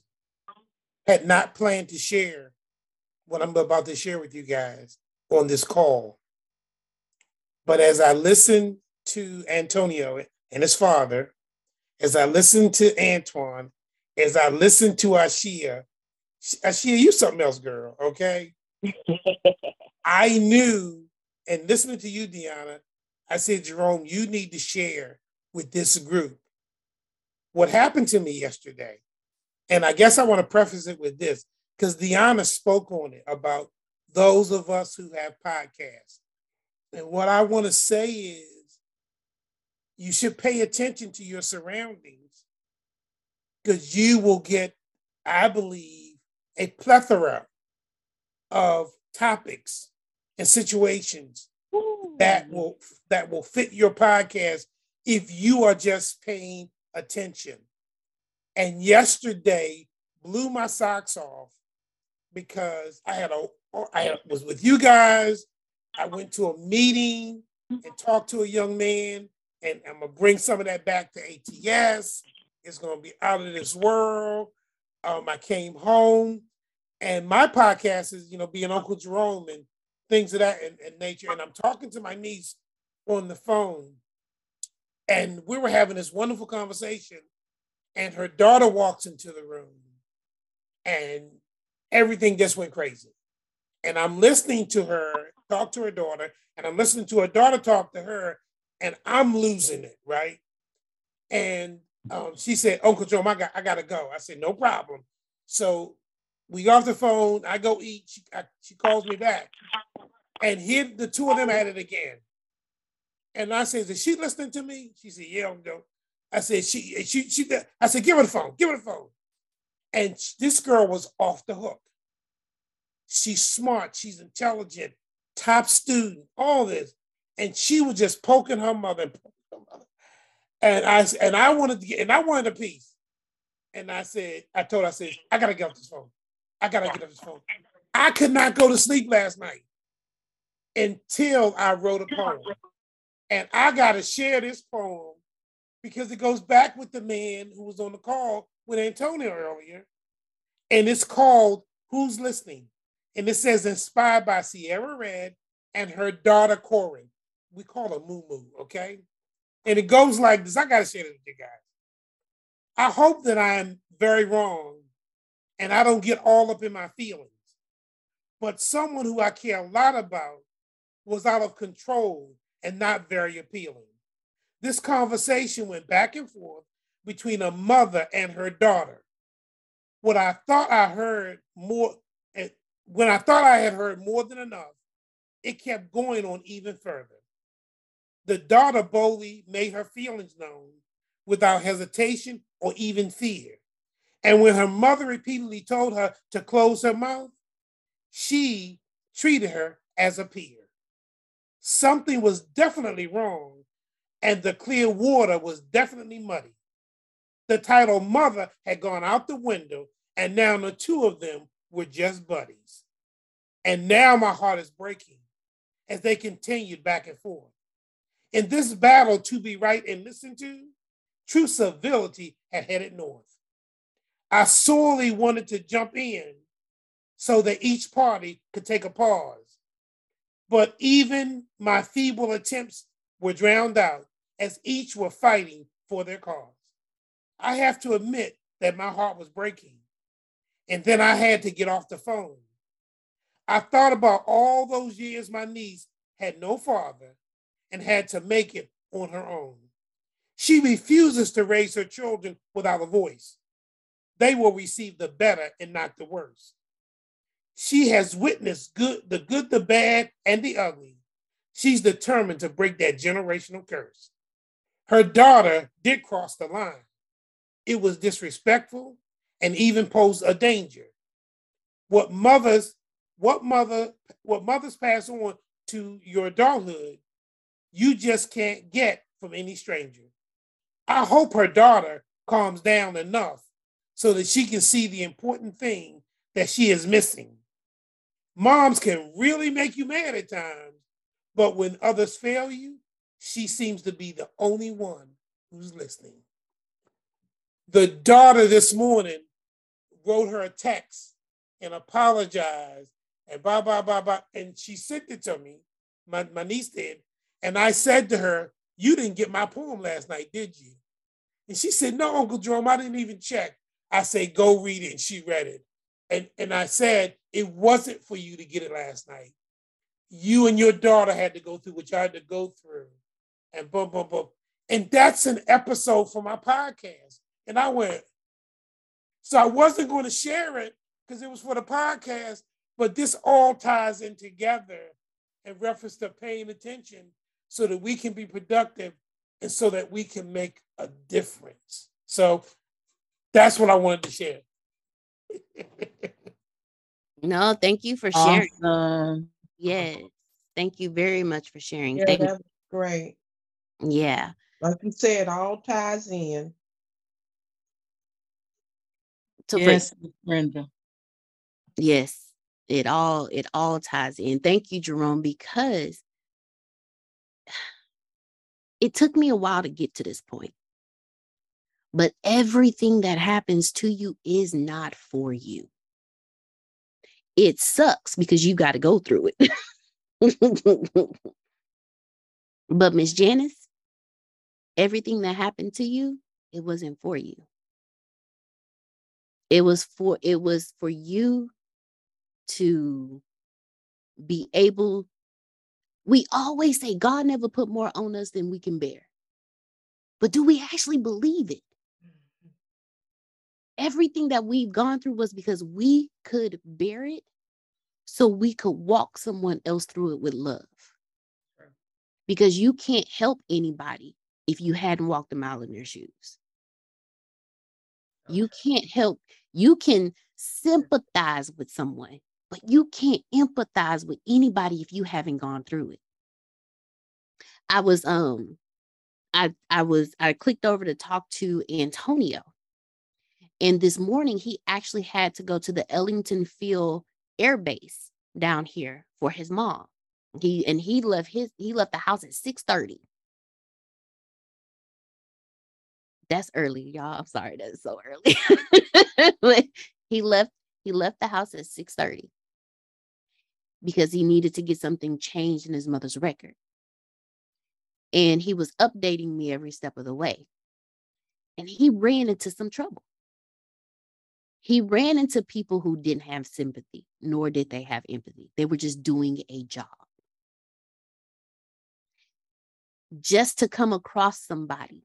had not planned to share what I'm about to share with you guys on this call. But as I listened to Antonio and his father, as I listened to Antoine, as I listened to Ashia, Ashia, you something else, girl, okay? I knew, and listening to you, Deanna, I said, Jerome, you need to share with this group what happened to me yesterday. And I guess I want to preface it with this because Deanna spoke on it about those of us who have podcasts. And what I want to say is you should pay attention to your surroundings because you will get, I believe, a plethora of topics and situations that will that will fit your podcast if you are just paying attention. And yesterday blew my socks off because I had a I was with you guys. I went to a meeting and talked to a young man, and I'm gonna bring some of that back to ATS. It's gonna be out of this world. Um, I came home, and my podcast is you know being Uncle Jerome and things of that and, and nature. And I'm talking to my niece on the phone, and we were having this wonderful conversation and her daughter walks into the room and everything just went crazy. And I'm listening to her talk to her daughter, and I'm listening to her daughter talk to her, and I'm losing it, right? And um, she said, Uncle Joe, I got, I gotta go. I said, no problem. So we got off the phone. I go eat. She, I, she calls me back, and here the two of them at it again. And I says, is she listening to me? She said, yeah, I'm doing. I said, she, she, she, I said, give her the phone, give her the phone. And this girl was off the hook. She's smart, she's intelligent, top student, all this. And she was just poking her mother and her mother. And I and I wanted to get and I wanted a piece. And I said, I told her, I said, I gotta get off this phone. I gotta get off this phone. I could not go to sleep last night until I wrote a poem. And I gotta share this poem because it goes back with the man who was on the call with Antonio earlier. And it's called Who's Listening? And it says inspired by Sierra Red and her daughter Corin. We call her Moo Moo, okay? And it goes like this. I gotta share this with you guys. I hope that I am very wrong and I don't get all up in my feelings. But someone who I care a lot about was out of control and not very appealing. This conversation went back and forth between a mother and her daughter. What I thought I heard more, eh, when I thought I had heard more than enough, it kept going on even further. The daughter boldly made her feelings known without hesitation or even fear. And when her mother repeatedly told her to close her mouth, she treated her as a peer. Something was definitely wrong, and the clear water was definitely muddy. The title mother had gone out the window, and now the two of them were just buddies. And now my heart is breaking as they continued back and forth. In this battle to be right and listened to, true civility had headed north. I sorely wanted to jump in so that each party could take a pause. But even my feeble attempts were drowned out as each were fighting for their cause. I have to admit that my heart was breaking. And then I had to get off the phone. I thought about all those years my niece had no father and had to make it on her own. She refuses to raise her children without a voice. They will receive the better and not the worse. She has witnessed good, the good, the bad, and the ugly. She's determined to break that generational curse. Her daughter did cross the line. It was disrespectful and even posed a danger. What mothers, what mother, what mothers pass on to your adulthood, you just can't get from any stranger. I hope her daughter calms down enough so that she can see the important thing that she is missing. Moms can really make you mad at times, but when others fail you, she seems to be the only one who's listening. The daughter this morning wrote her a text and apologized and blah, blah, blah, blah. And she sent it to me, my, my niece did. And I said to her, You didn't get my poem last night, did you? And she said, No, Uncle Jerome, I didn't even check. I say, Go read it. And she read it. And, and I said, It wasn't for you to get it last night. You and your daughter had to go through what you had to go through. And boom, boom, boom. And that's an episode for my podcast. And I went, so I wasn't going to share it because it was for the podcast, but this all ties in together in reference to paying attention so that we can be productive and so that we can make a difference. So that's what I wanted to share. no, thank you for sharing. Awesome. Yes. Thank you very much for sharing. Yeah, Thank that was great. yeah. Like you said, all ties in. So Yes, Miss Brenda. Yes, it all it all ties in. Thank you, Jerome, because it took me a while to get to this point. But everything that happens to you is not for you. It sucks because you got to go through it. but Miss Janice, everything that happened to you, it wasn't for you. It was for it was for you to be able we always say God never put more on us than we can bear. But do we actually believe it? Everything that we've gone through was because we could bear it so we could walk someone else through it with love. Because you can't help anybody if you hadn't walked a mile in their shoes. You can't help, you can sympathize with someone, but you can't empathize with anybody if you haven't gone through it. I was um I I was I clicked over to talk to Antonio. And this morning he actually had to go to the Ellington Field Air Base down here for his mom. He and he left his he left the house at 6:30. That's early, y'all. I'm sorry, that's so early. he left he left the house at 6:30 because he needed to get something changed in his mother's record. And he was updating me every step of the way. And he ran into some trouble. He ran into people who didn't have sympathy, nor did they have empathy. They were just doing a job. Just to come across somebody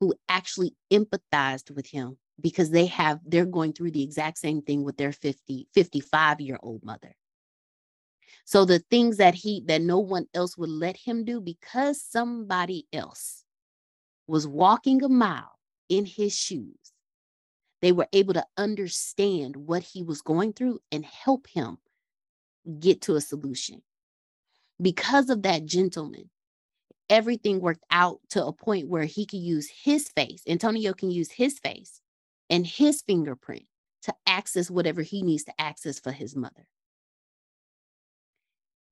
who actually empathized with him because they have they're going through the exact same thing with their 50 55 year old mother so the things that he that no one else would let him do because somebody else was walking a mile in his shoes they were able to understand what he was going through and help him get to a solution because of that gentleman everything worked out to a point where he could use his face antonio can use his face and his fingerprint to access whatever he needs to access for his mother.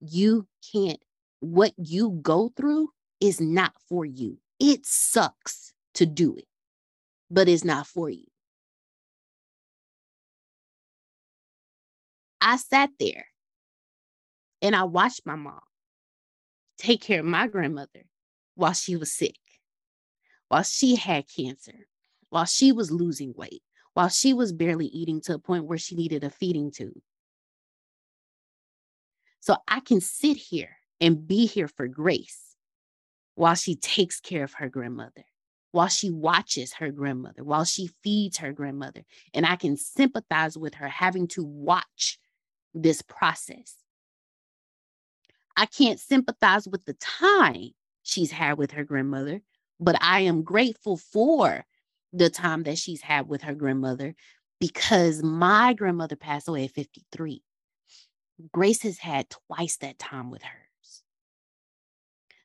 You can't, what you go through is not for you. It sucks to do it, but it's not for you. I sat there and I watched my mom take care of my grandmother while she was sick, while she had cancer, while she was losing weight, while she was barely eating to a point where she needed a feeding tube. So I can sit here and be here for Grace while she takes care of her grandmother, while she watches her grandmother, while she feeds her grandmother. And I can sympathize with her having to watch this process. I can't sympathize with the time she's had with her grandmother, but I am grateful for the time that she's had with her grandmother because my grandmother passed away at 53. Grace has had twice that time with hers.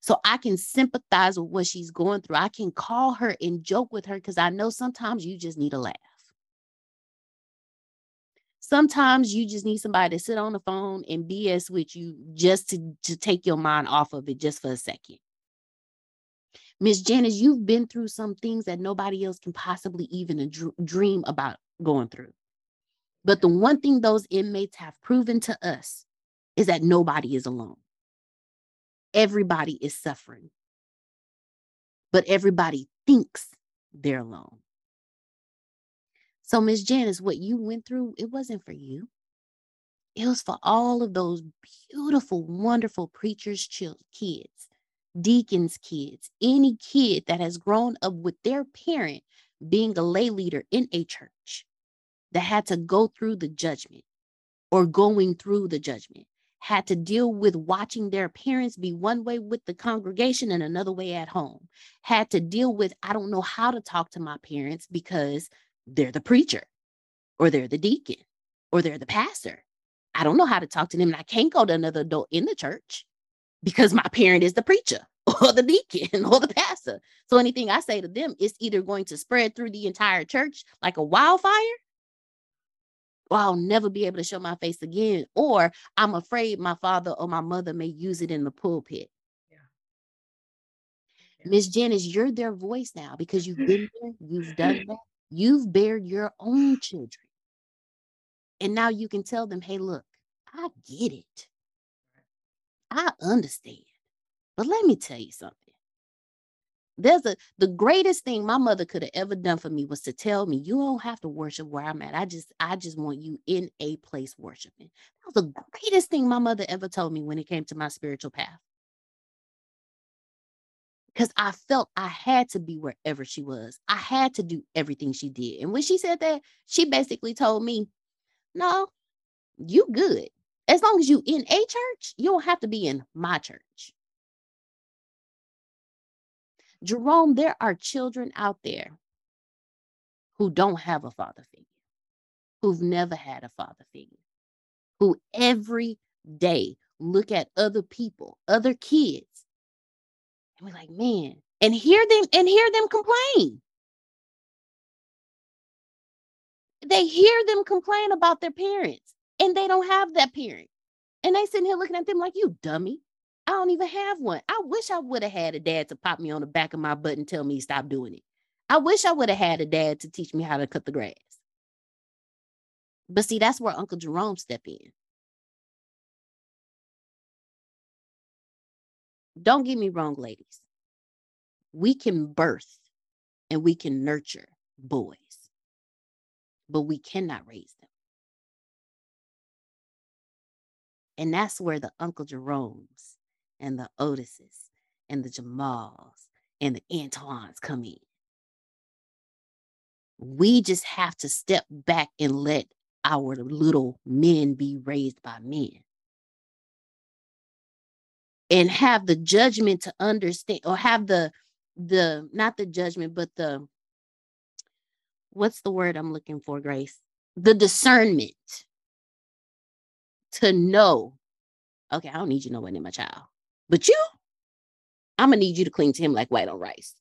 So I can sympathize with what she's going through. I can call her and joke with her because I know sometimes you just need a laugh. Sometimes you just need somebody to sit on the phone and BS with you just to, to take your mind off of it just for a second. Miss Janice, you've been through some things that nobody else can possibly even dream about going through. But the one thing those inmates have proven to us is that nobody is alone. Everybody is suffering, but everybody thinks they're alone. So, Miss Janice, what you went through, it wasn't for you. It was for all of those beautiful, wonderful preachers' kids deacons' kids, any kid that has grown up with their parent being a lay leader in a church that had to go through the judgment or going through the judgment, had to deal with watching their parents be one way with the congregation and another way at home, had to deal with, I don't know how to talk to my parents because they're the preacher or they're the deacon or they're the pastor. I don't know how to talk to them and I can't go to another adult in the church because my parent is the preacher or the deacon or the pastor. So anything I say to them is either going to spread through the entire church like a wildfire, or I'll never be able to show my face again, or I'm afraid my father or my mother may use it in the pulpit. Miss Janice, you're their voice now because you've been there, you've done that, you've bared your own children. And now you can tell them, hey, look, I get it. I understand. But let me tell you something. There's a the greatest thing my mother could have ever done for me was to tell me you don't have to worship where I'm at. I just I just want you in a place worshiping. That was the greatest thing my mother ever told me when it came to my spiritual path. Because I felt I had to be wherever she was. I had to do everything she did. And when she said that, she basically told me, No, you good as long as you in a church, you don't have to be in my church. Jerome, there are children out there who don't have a father figure, who've never had a father figure, who every day look at other people, other kids, we're like, man, and hear them and hear them complain. They hear them complain about their parents and they don't have that parent. And they sitting here looking at them like, you dummy. I don't even have one. I wish I would have had a dad to pop me on the back of my butt and tell me stop doing it. I wish I would have had a dad to teach me how to cut the grass. But see, that's where Uncle Jerome step in. Don't get me wrong, ladies. We can birth and we can nurture boys, but we cannot raise them. And that's where the Uncle Jeromes and the Otises and the Jamals and the Antoines come in. We just have to step back and let our little men be raised by men and have the judgment to understand or have the the not the judgment but the what's the word i'm looking for grace? The discernment to know okay i don't need you knowing in my child but you i'm gonna need you to cling to him like white on rice.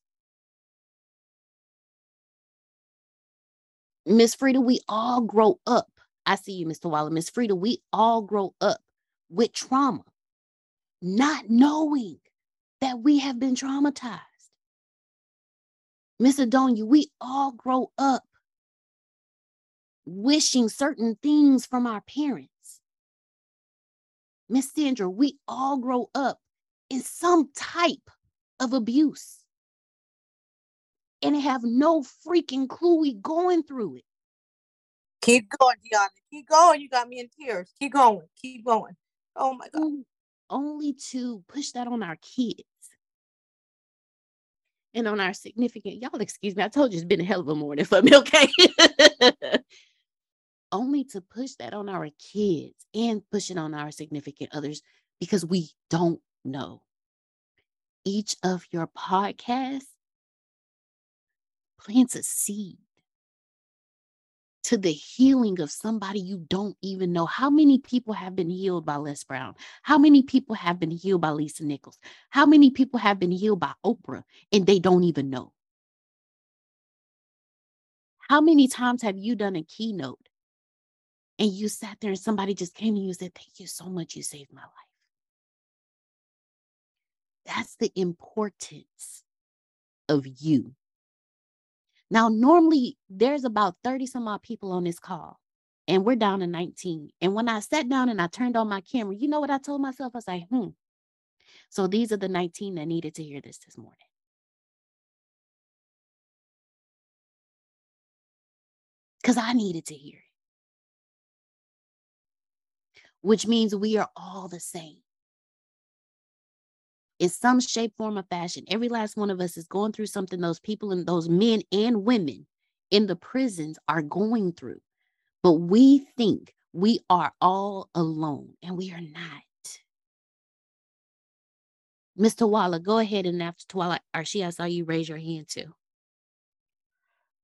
Miss frida we all grow up. I see you mr waller. Miss frida we all grow up with trauma not knowing that we have been traumatized. Miss Adonia, we all grow up wishing certain things from our parents. Miss Sandra, we all grow up in some type of abuse and have no freaking clue we going through it. Keep going, Deanna. Keep going. You got me in tears. Keep going. Keep going. Oh my God mm-hmm. Only to push that on our kids. And on our significant y'all excuse me i told you it's been a hell of a morning for me okay? Only to push that on our kids and push it on our significant others because we don't know. Each of your podcasts plants a seed to the healing of somebody you don't even know. How many people have been healed by Les Brown? How many people have been healed by Lisa Nichols? How many people have been healed by Oprah and they don't even know? How many times have you done a keynote and you sat there and somebody just came to you and said, Thank you so much. You saved my life. That's the importance of you now, normally there's about 30 some odd people on this call, and we're down to 19. And when I sat down and I turned on my camera, you know what I told myself? I was like, hmm. So these are the 19 that needed to hear this this morning. Because I needed to hear it. Which means we are all the same in some shape, form, or fashion. Every last one of us is going through something those people and those men and women in the prisons are going through. But we think we are all alone, and we are not. Mr. Waller, go ahead and after Twilight Archie, I saw you raise your hand too.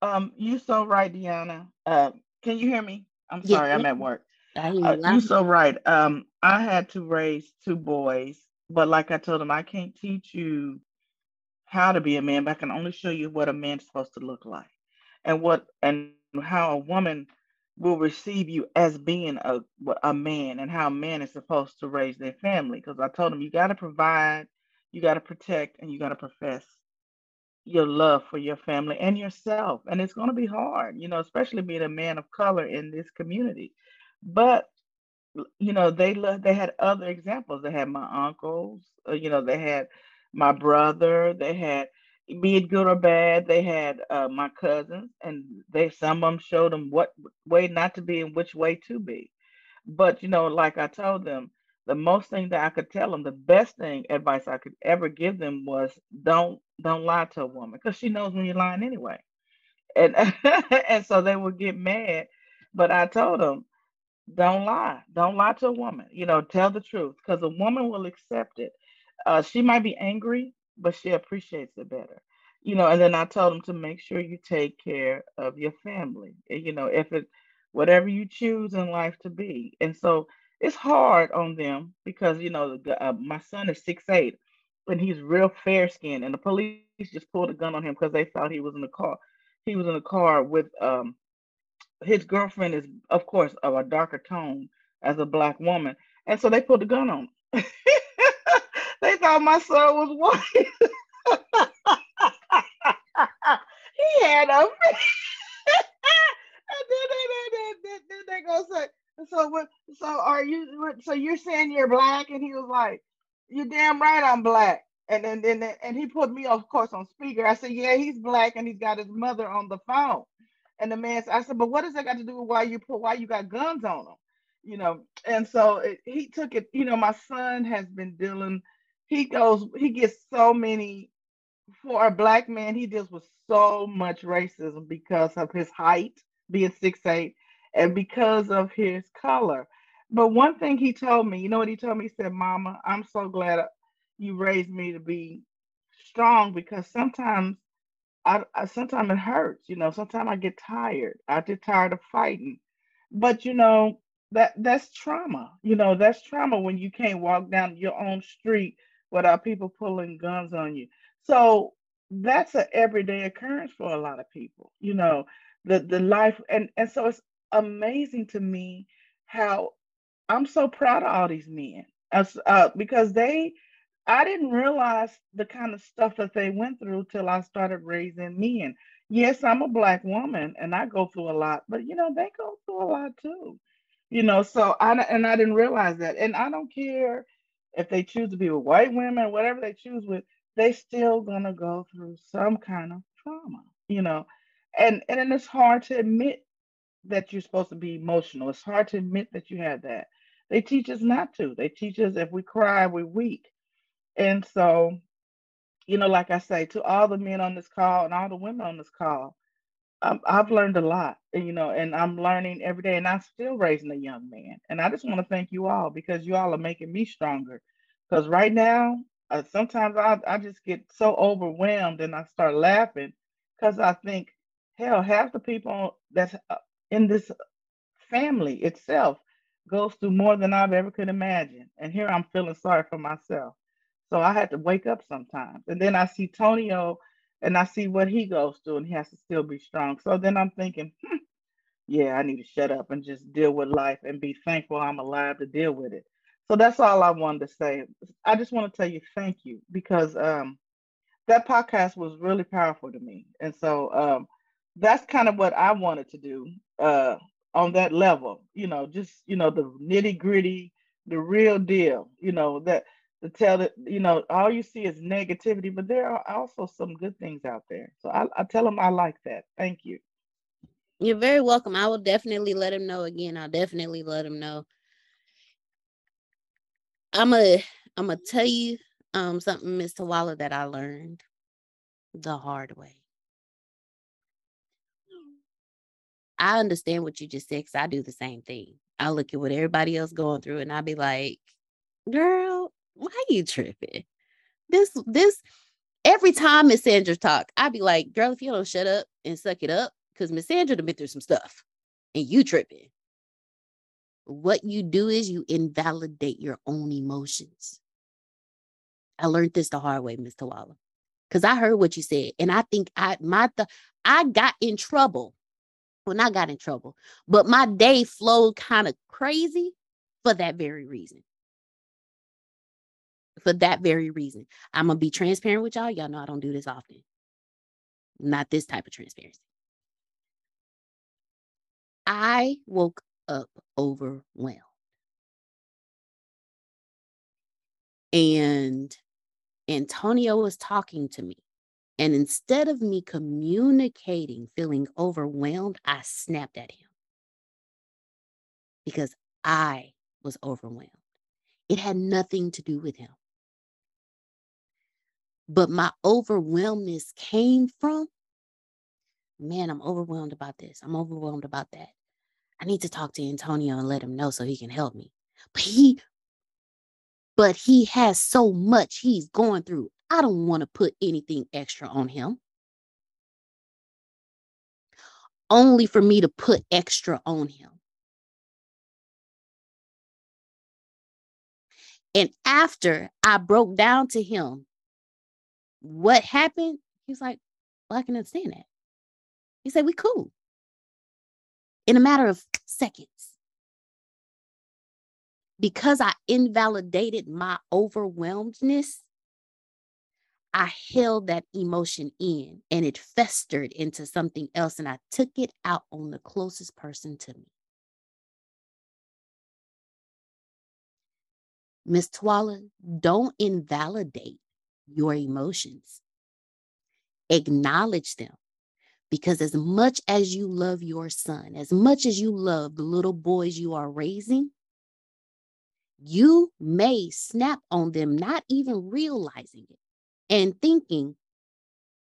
Um, you so right, Deanna. Uh, can you hear me? I'm sorry, I'm at work. Uh, you you loud. so right. Um, I had to raise two boys, but like I told them, I can't teach you how to be a man, but I can only show you what a man's supposed to look like, and what and how a woman will receive you as being a a man, and how a man is supposed to raise their family. Because I told them you got to provide, you got to protect, and you got to profess your love for your family and yourself. And it's going to be hard, you know, especially being a man of color in this community. But you know, they lo- they had other examples. They had my uncles, uh, you know, they had my brother, they had be it good or bad, they had uh, my cousins, and they some of them showed them what way not to be and which way to be. But you know, like I told them, the most thing that I could tell them, the best thing advice I could ever give them was don't don't lie to a woman because she knows when you're lying anyway. And and so they would get mad. But I told them, don't lie. Don't lie to a woman. You know, tell the truth because a woman will accept it. Uh, she might be angry, but she appreciates it better. You know, and then I told them to make sure you take care of your family. You know, if it whatever you choose in life to be. And so it's hard on them because you know the, uh, my son is six eight, and he's real fair skinned, and the police just pulled a gun on him because they thought he was in the car. He was in a car with um his girlfriend is, of course, of a darker tone as a black woman, and so they put the gun on. him. they thought my son was white. he had a. and then then they go say, so what? So are you? So you're saying you're black? And he was like, you're damn right I'm black. And then and, and he put me, of course, on speaker. I said, yeah, he's black and he's got his mother on the phone. And the man said, I said, but what does that got to do with why you put why you got guns on him? You know, and so it, he took it, you know, my son has been dealing, he goes, he gets so many for a black man, he deals with so much racism because of his height, being six eight, and because of his color. But one thing he told me, you know what he told me? He said, Mama, I'm so glad you raised me to be strong because sometimes I, I sometimes it hurts, you know, sometimes I get tired. I get tired of fighting. But you know, that that's trauma. You know, that's trauma when you can't walk down your own street without people pulling guns on you. So that's an everyday occurrence for a lot of people, you know, the the life and and so it's amazing to me how I'm so proud of all these men uh, because they I didn't realize the kind of stuff that they went through till I started raising men. Yes, I'm a black woman and I go through a lot, but you know, they go through a lot too. You know, so I and I didn't realize that. And I don't care if they choose to be with white women, whatever they choose with, they still gonna go through some kind of trauma, you know. And and it's hard to admit that you're supposed to be emotional. It's hard to admit that you had that. They teach us not to. They teach us if we cry, we're weak. And so, you know, like I say, to all the men on this call and all the women on this call, um, I've learned a lot, you know, and I'm learning every day, and I'm still raising a young man. And I just want to thank you all because you all are making me stronger. Because right now, uh, sometimes I, I just get so overwhelmed and I start laughing because I think, hell, half the people that's uh, in this family itself goes through more than I've ever could imagine. And here I'm feeling sorry for myself. So I had to wake up sometimes. And then I see Tonio and I see what he goes through and he has to still be strong. So then I'm thinking, hmm, yeah, I need to shut up and just deal with life and be thankful I'm alive to deal with it. So that's all I wanted to say. I just want to tell you thank you because um, that podcast was really powerful to me. And so um, that's kind of what I wanted to do uh, on that level, you know, just, you know, the nitty gritty, the real deal, you know, that to tell that, you know, all you see is negativity, but there are also some good things out there. So I, I tell them I like that. Thank you. You're very welcome. I will definitely let him know again. I'll definitely let him know. I'm a I'm gonna tell you um something, Mr. Waller, that I learned the hard way. I understand what you just said because I do the same thing. I look at what everybody else going through and I be like, girl, why you tripping? This this every time Miss Sandra talk, I'd be like, girl, if you don't shut up and suck it up, because Miss Sandra done been through some stuff and you tripping. What you do is you invalidate your own emotions. I learned this the hard way, Mr. Waller. Because I heard what you said. And I think I my th- I got in trouble when I got in trouble, but my day flowed kind of crazy for that very reason. For that very reason. I'm gonna be transparent with y'all. Y'all know I don't do this often. Not this type of transparency. I woke up overwhelmed. And Antonio was talking to me. And instead of me communicating, feeling overwhelmed, I snapped at him because I was overwhelmed. It had nothing to do with him. But my overwhelmness came from, man, I'm overwhelmed about this. I'm overwhelmed about that. I need to talk to Antonio and let him know so he can help me. But he, but he has so much he's going through. I don't want to put anything extra on him. Only for me to put extra on him. And after I broke down to him what happened, he's like, well, I can understand that. He said, We cool. In a matter of seconds. Because I invalidated my overwhelmedness, I held that emotion in and it festered into something else, and I took it out on the closest person to me. Miss Twala, don't invalidate your emotions. Acknowledge them. Because as much as you love your son, as much as you love the little boys you are raising, you may snap on them, not even realizing it and thinking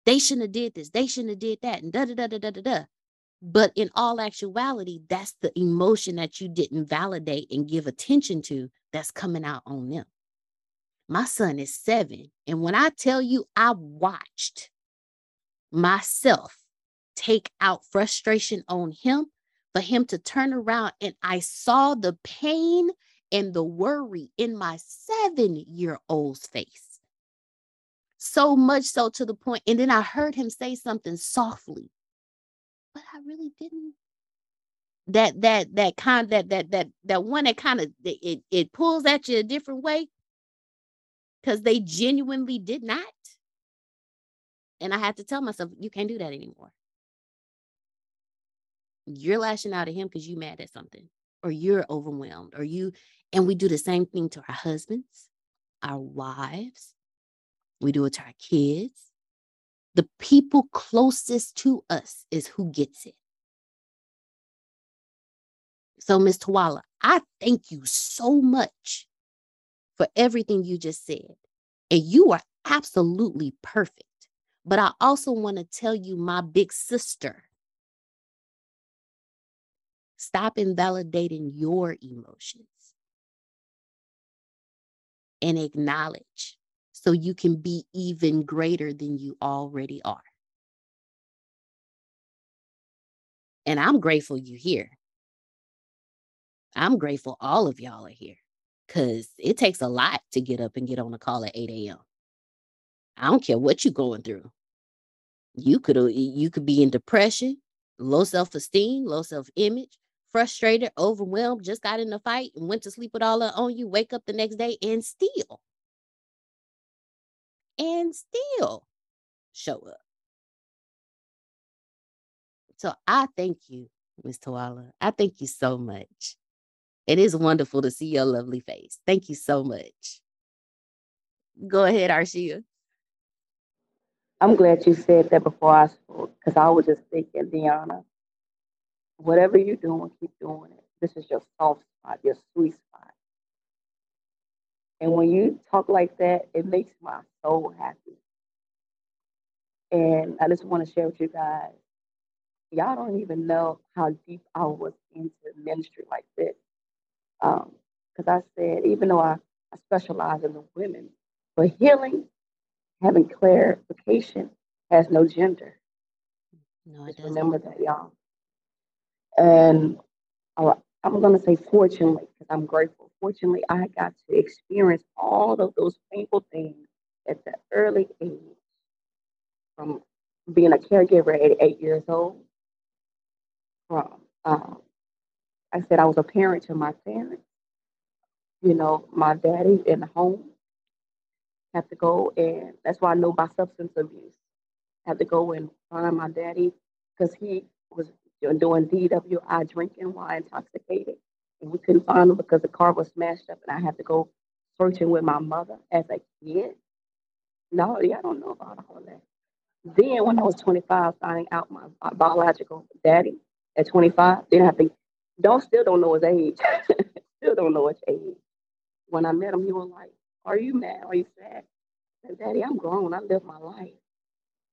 they shouldn't have did this, they shouldn't have did that, and da da da da da da. But in all actuality, that's the emotion that you didn't validate and give attention to that's coming out on them. My son is seven. And when I tell you, I watched myself take out frustration on him for him to turn around and I saw the pain and the worry in my seven year old's face. So much so to the point, and then I heard him say something softly, but I really didn't. That that that kind that that that that one that kind of it it pulls at you a different way because they genuinely did not. And I had to tell myself, you can't do that anymore. You're lashing out at him because you're mad at something, or you're overwhelmed, or you, and we do the same thing to our husbands, our wives. We do it to our kids. The people closest to us is who gets it. So, Miss Twala, I thank you so much for everything you just said. And you are absolutely perfect. But I also want to tell you, my big sister, stop invalidating your emotions and acknowledge so you can be even greater than you already are. And I'm grateful you're here. I'm grateful all of y'all are here because it takes a lot to get up and get on a call at 8 a.m. I don't care what you're going through. You could you could be in depression, low self-esteem, low self-image, frustrated, overwhelmed, just got in a fight and went to sleep with all on you, wake up the next day and still and still show up. So I thank you, Ms. Twala. I thank you so much. It is wonderful to see your lovely face. Thank you so much. Go ahead, Arshia. I'm glad you said that before I spoke because I was just thinking, Deanna, whatever you're doing, keep doing it. This is your soft spot, your sweet spot. And when you talk like that, it makes my soul happy. And I just want to share with you guys, y'all don't even know how deep I was into ministry like this. Because um, I said, even though I, I specialize in the women, but healing, having clarification has no gender. No, it Just doesn't. remember that, y'all. And I, I'm going to say, fortunately, because I'm grateful. Fortunately, I got to experience all of those painful things at the early age from being a caregiver at eight years old. From, um, I said I was a parent to my parents. You know, my daddy in the home have to go and that's why I know about substance abuse. Had to go and find my daddy because he was doing DWI drinking while intoxicated. And we couldn't find him because the car was smashed up and I had to go searching with my mother as a kid. No, I don't know about all that. Then when I was 25, finding out my, my biological daddy at 25, then I have to don't still don't know his age. still don't know his age. When I met him, he was like, Are you mad? Are you sad? I said, Daddy, I'm grown. I live my life.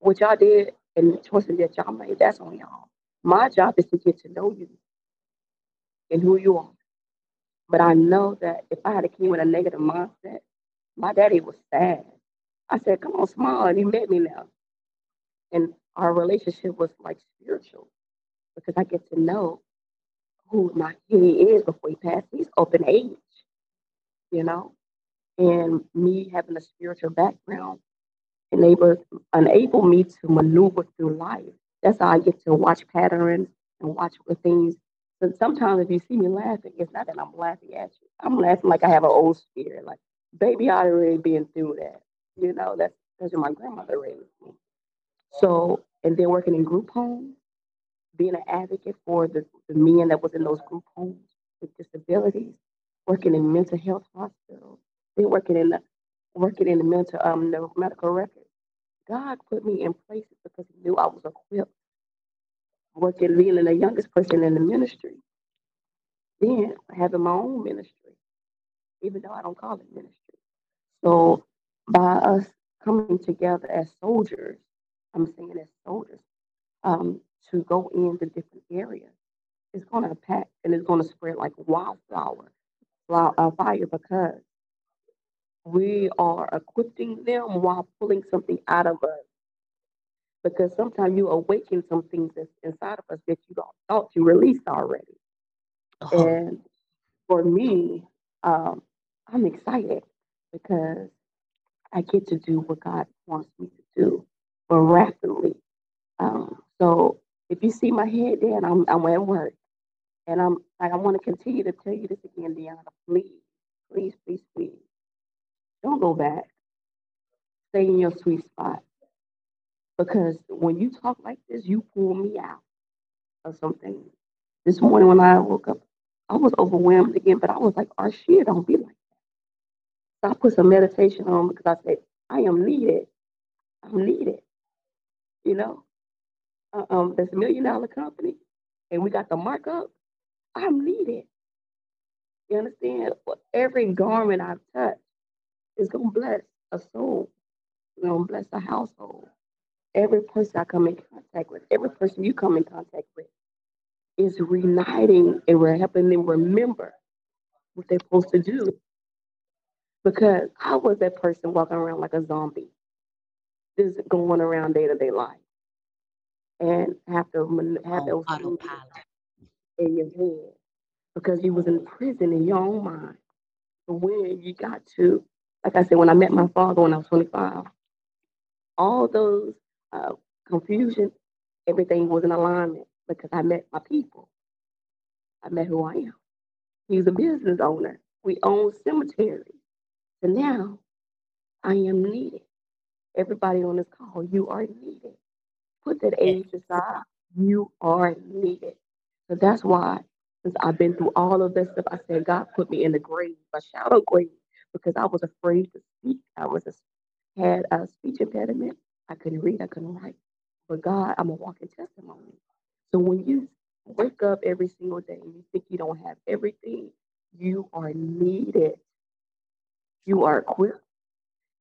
What y'all did and the choices that y'all made, that's on y'all. My job is to get to know you and who you are. But I know that if I had a kid with a negative mindset, my daddy was sad. I said, Come on, smile. And he met me now. And our relationship was like spiritual because I get to know who my he is before he passed. He's open age, you know, and me having a spiritual background enable enable me to maneuver through life. That's how I get to watch patterns and watch the things. But sometimes if you see me laughing, it's not that I'm laughing at you. I'm laughing like I have an old spirit. Like, baby, I already been through that. You know, that's because my grandmother raised me. So, and then working in group homes, being an advocate for the, the men that was in those group homes with disabilities, working in mental health hospitals, Been working in the working in the mental um the medical records. God put me in places because He knew I was equipped. Working, being the youngest person in the ministry, then having my own ministry, even though I don't call it ministry. So by us coming together as soldiers, I'm saying as soldiers, um, to go into different areas, it's going to impact and it's going to spread like wildflower, uh, fire because we are equipping them while pulling something out of us. Because sometimes you awaken some things that's inside of us that you don't thought you released already. Oh, And for me, um, I'm excited because I get to do what God wants me to do, but rapidly. Um, so if you see my head down, I'm I'm at work, and I'm like I want to continue to tell you this again, Deanna. Please, please, please, please, don't go back. Stay in your sweet spot because when you talk like this, you pull me out of something. This morning when I woke up, I was overwhelmed again, but I was like, "Arshia don't be like." That. So I put some meditation on because I said, "I am needed. I'm needed." You know, uh, um, this million dollar company, and we got the markup. I'm needed. You understand? Every garment I've touched is gonna bless a soul. It's gonna bless a household. Every person I come in contact with, every person you come in contact with, is reuniting and we're helping them remember what they're supposed to do. Because I was that person walking around like a zombie, just going around day to day life, and have to man- have on those things autopilot. in your head because you was in prison in your own mind. But when you got to, like I said, when I met my father when I was 25, all those uh, confusion, everything was in alignment because I met my people. I met who I am. He's a business owner. We own cemeteries. So now I am needed. Everybody on this call, you are needed. Put that age aside. You are needed. So that's why, since I've been through all of this stuff, I said, God put me in the grave, a shadow grave, because I was afraid to speak. I was a, had a speech impediment. I couldn't read, I couldn't write. But God, I'm a walking testimony. So when you wake up every single day and you think you don't have everything, you are needed. You are equipped.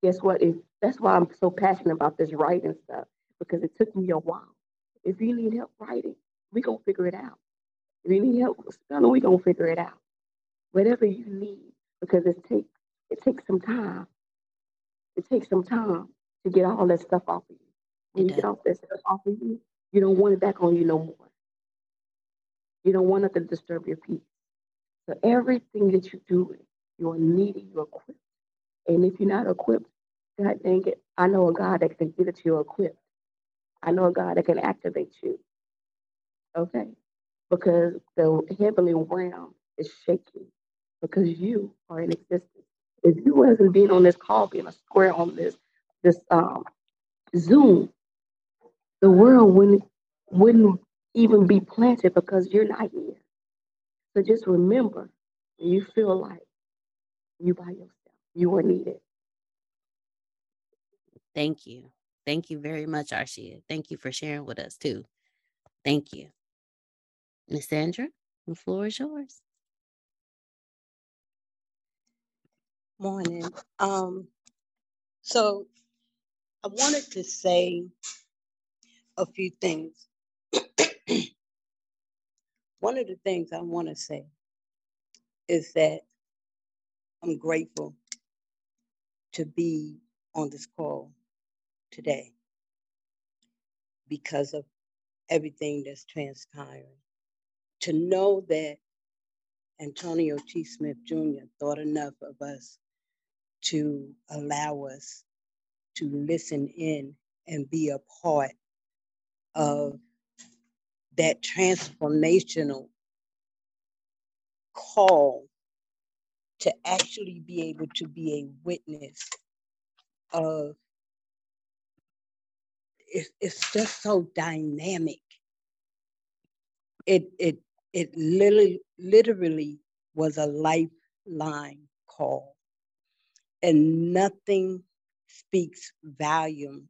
Guess what? If that's why I'm so passionate about this writing stuff, because it took me a while. If you need help writing, we gonna figure it out. If you need help spelling, we gonna figure it out. Whatever you need, because it takes it takes some time. It takes some time to get all that stuff off of you. When It you get off that stuff off of you, you don't want it back on you no more. You don't want it to disturb your peace. So everything that you do, you are needed, you're equipped. And if you're not equipped, God dang it, I know a God that can get it to you equipped. I know a God that can activate you. Okay? Because the heavenly realm is shaking because you are in existence. If you wasn't being on this call, being a square on this this um Zoom, the world wouldn't wouldn't even be planted because you're not here. So just remember, you feel like you by yourself, you are needed. Thank you. Thank you very much, Arshia. Thank you for sharing with us too. Thank you. Miss Sandra, the floor is yours. Morning. Um, so I wanted to say a few things. One of the things I want to say is that I'm grateful to be on this call today because of everything that's transpiring. To know that Antonio T. Smith Jr. thought enough of us to allow us to listen in and be a part of that transformational call to actually be able to be a witness of it's, it's just so dynamic it it it literally literally was a lifeline call And nothing speaks volume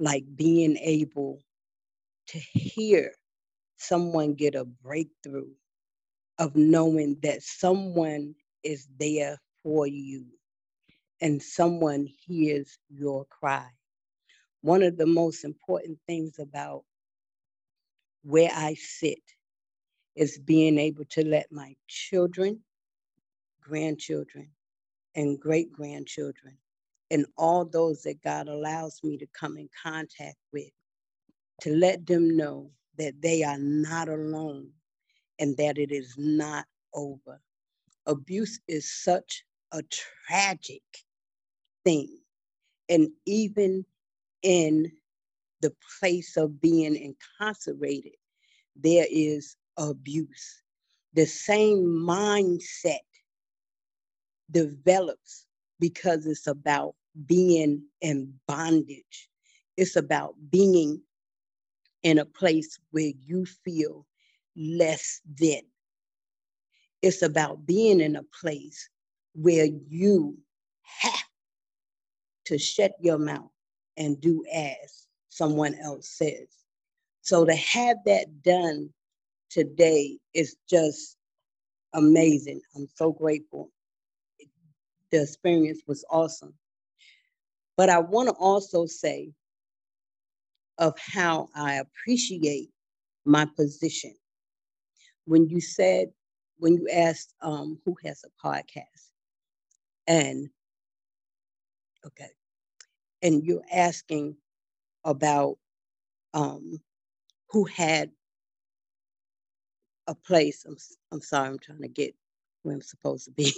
like being able to hear someone get a breakthrough of knowing that someone is there for you and someone hears your cry. One of the most important things about where I sit is being able to let my children, grandchildren, and great grandchildren, and all those that God allows me to come in contact with, to let them know that they are not alone and that it is not over. Abuse is such a tragic thing. And even in the place of being incarcerated, there is abuse. The same mindset develops because it's about being in bondage. It's about being in a place where you feel less than. It's about being in a place where you have to shut your mouth and do as someone else says. So to have that done today is just amazing. I'm so grateful. The experience was awesome. But I want to also say of how I appreciate my position. When you said, when you asked um, who has a podcast, and okay, and you're asking about um, who had a place. I'm, I'm sorry, I'm trying to get where I'm supposed to be.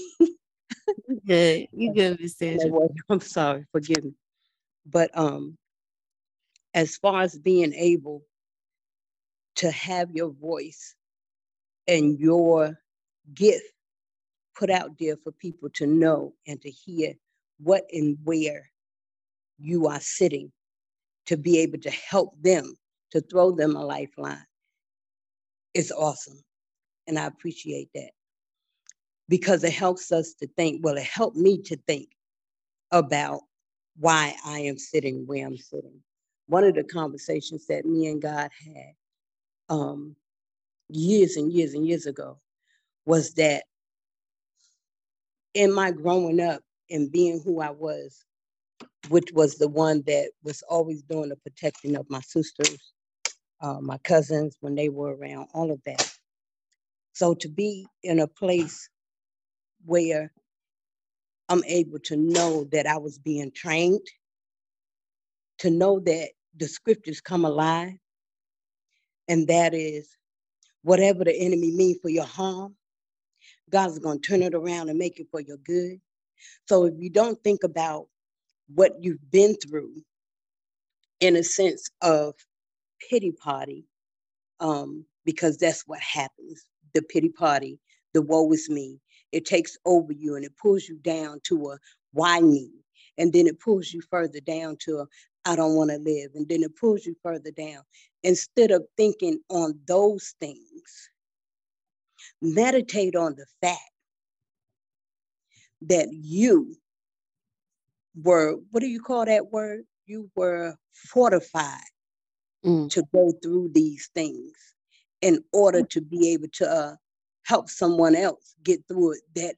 You good. You good, Miss I Sandra. was- I'm sorry, forgive me. But um, as far as being able to have your voice and your gift put out there for people to know and to hear what and where you are sitting to be able to help them, to throw them a lifeline is awesome. And I appreciate that because it helps us to think, well, it helped me to think about why I am sitting where I'm sitting. One of the conversations that me and God had um, years and years and years ago was that in my growing up and being who I was, which was the one that was always doing the protecting of my sisters, uh, my cousins when they were around, all of that. So to be in a place where I'm able to know that I was being trained, to know that the scriptures come alive, and that is whatever the enemy means for your harm, God's going to turn it around and make it for your good. So if you don't think about what you've been through in a sense of pity party, um, because that's what happens the pity party, the woe is me. It takes over you and it pulls you down to a why me? And then it pulls you further down to a I don't want to live. And then it pulls you further down. Instead of thinking on those things, meditate on the fact that you were, what do you call that word? You were fortified Mm. to go through these things in order to be able to uh, help someone else get through it that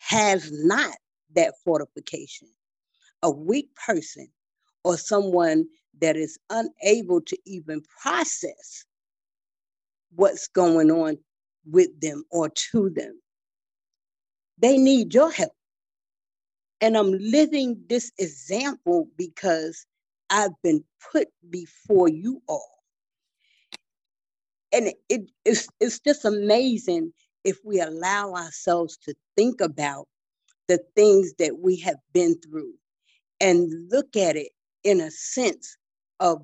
has not that fortification. A weak person or someone that is unable to even process what's going on with them or to them, they need your help. And I'm living this example because I've been put before you all. And it- it, it's, it's just amazing if we allow ourselves to think about the things that we have been through and look at it in a sense of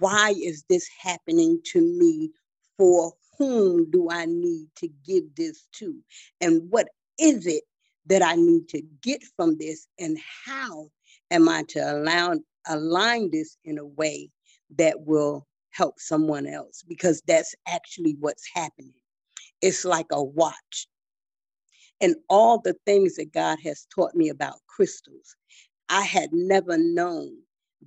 why is this happening to me? For whom do I need to give this to? And what is it that I need to get from this? And how am I to allow align this in a way that will help someone else? Because that's actually what's happening. It's like a watch. and all the things that God has taught me about crystals. I had never known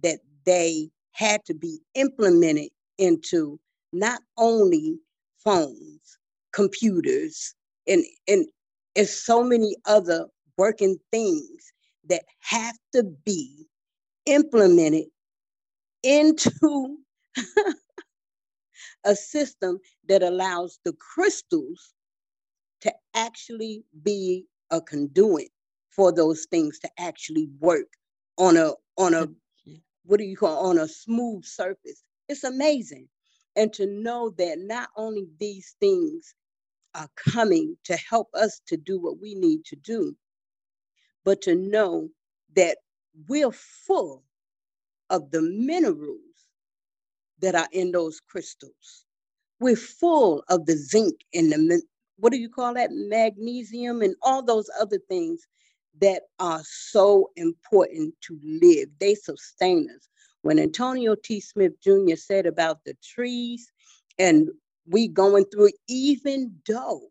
that they had to be implemented into not only phones, computers, and, and, and so many other working things that have to be implemented into a system that allows the crystals to actually be a conduit for those things to actually work on a on a what do you call on a smooth surface. It's amazing. And to know that not only these things are coming to help us to do what we need to do but to know that we're full of the minerals that are in those crystals. We're full of the zinc and the, what do you call that? Magnesium and all those other things that are so important to live. They sustain us. When Antonio T. Smith Jr. said about the trees and we going through, even though,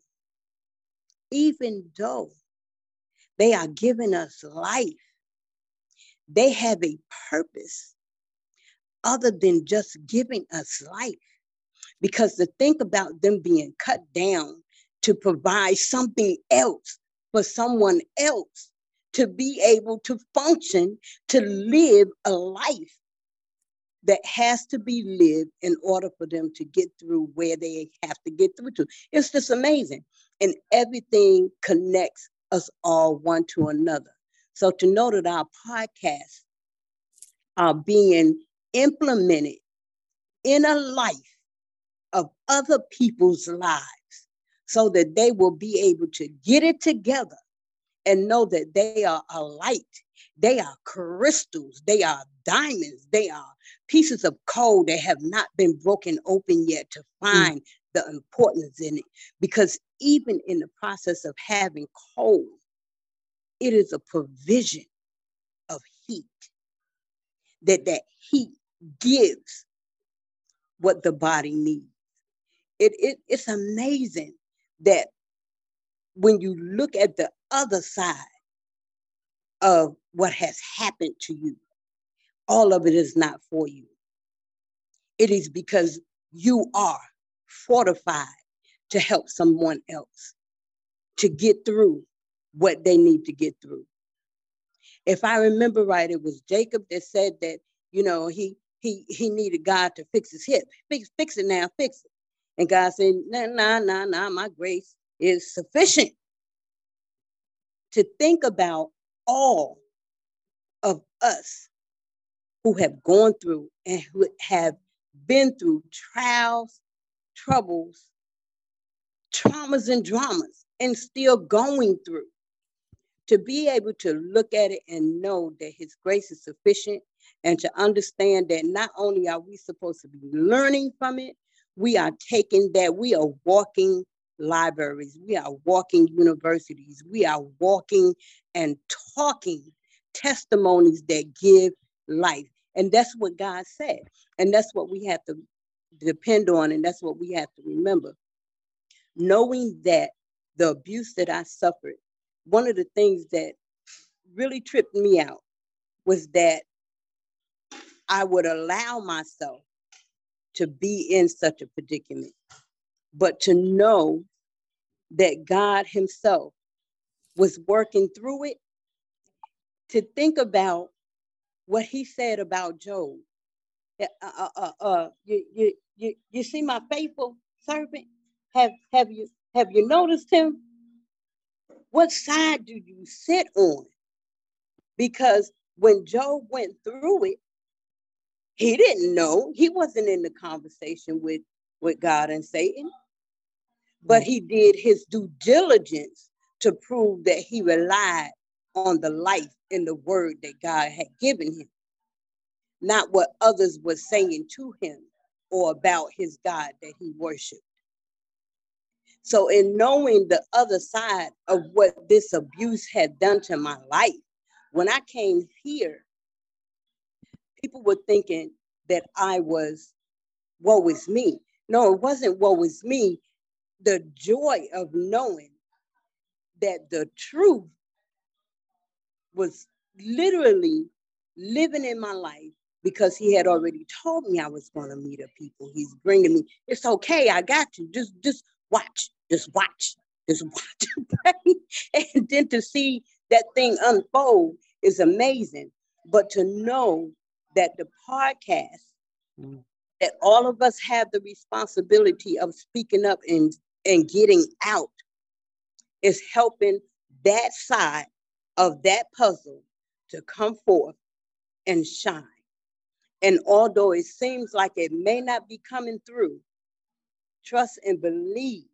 even though they are giving us life, they have a purpose other than just giving us life. Because to think about them being cut down to provide something else for someone else to be able to function, to live a life that has to be lived in order for them to get through where they have to get through to. It's just amazing. And everything connects us all one to another. So to know that our podcasts are being implemented in a life of other people's lives so that they will be able to get it together and know that they are a light. They are crystals. They are diamonds. They are pieces of coal that have not been broken open yet to mm. find mm. the importance in it. Because even in the process of having coal, it is a provision of heat. That that heat gives what the body needs. It, it, it's amazing that when you look at the other side of what has happened to you, all of it is not for you. It is because you are fortified to help someone else to get through what they need to get through. If I remember right, it was Jacob that said that, you know, he he he needed God to fix his hip. Fix, fix it now, fix it. And God said, nah, nah, nah, nah, my grace is sufficient. To think about all of us who have gone through and who have been through trials, troubles, traumas, and dramas, and still going through. To be able to look at it and know that His grace is sufficient and to understand that not only are we supposed to be learning from it, we are taking that, we are walking libraries, we are walking universities, we are walking and talking testimonies that give life. And that's what God said. And that's what we have to depend on. And that's what we have to remember. Knowing that the abuse that I suffered, one of the things that really tripped me out was that I would allow myself to be in such a predicament, but to know that God Himself was working through it, to think about what He said about Job. Uh, uh, uh, uh, you, you, you, you see my faithful servant? Have, have, you, have you noticed him? What side do you sit on? Because when Job went through it, he didn't know. He wasn't in the conversation with, with God and Satan. But he did his due diligence to prove that he relied on the life and the word that God had given him, not what others were saying to him or about his God that he worshiped. So, in knowing the other side of what this abuse had done to my life, when I came here people were thinking that I was, woe is me. No, it wasn't woe is me. The joy of knowing that the truth was literally living in my life because he had already told me I was going to meet a people. He's bringing me. It's okay. I got you. Just just watch. Just watch. Just watch. and then to see that thing unfold is amazing. But to know that the podcast mm. that all of us have the responsibility of speaking up and and getting out is helping that side of that puzzle to come forth and shine. And although it seems like it may not be coming through, trust and believe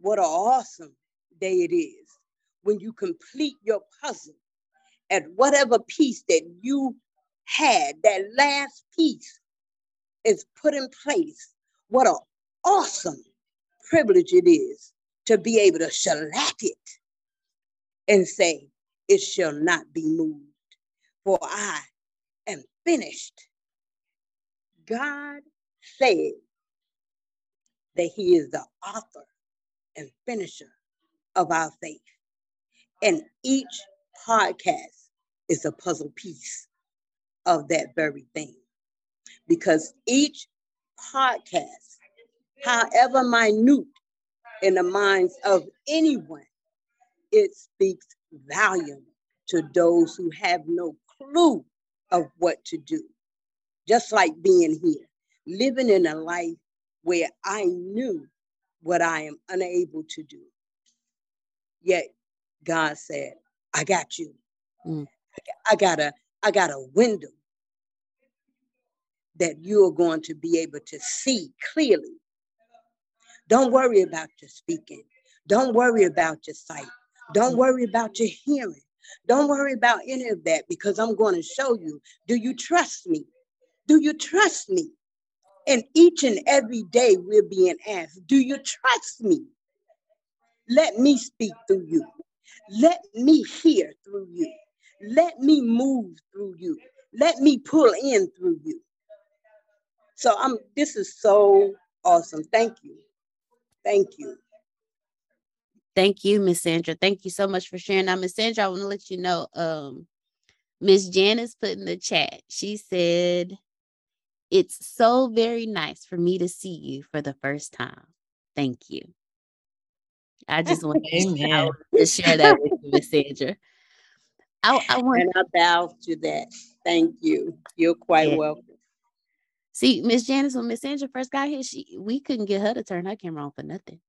what an awesome day it is when you complete your puzzle at whatever piece that you had, that last piece is put in place. What an awesome privilege it is to be able to shellac it and say, It shall not be moved, for I am finished. God said that He is the author and finisher of our faith. And each podcast is a puzzle piece of that very thing. Because each podcast, however minute in the minds of anyone, it speaks volume to those who have no clue of what to do. Just like being here, living in a life where I knew what I am unable to do. Yet God said, I got you. Mm. I got a I got a window that you are going to be able to see clearly. Don't worry about your speaking. Don't worry about your sight. Don't worry about your hearing. Don't worry about any of that because I'm going to show you. Do you trust me? Do you trust me? And each and every day we're being asked, Do you trust me? Let me speak through you. Let me hear through you. Let me move through you. Let me pull in through you. So I'm this is so awesome. Thank you. Thank you. Thank you, Miss Sandra. Thank you so much for sharing. Now, Miss Sandra, I want to let you know, um, Miss Janice put in the chat. She said, It's so very nice for me to see you for the first time. Thank you. I just want to, to share that with you, Miss Sandra. I, I want and I bow to that. Thank you. You're quite yeah. welcome. See, Miss Janice, when Miss Sandra first got here, she we couldn't get her to turn her camera on for nothing.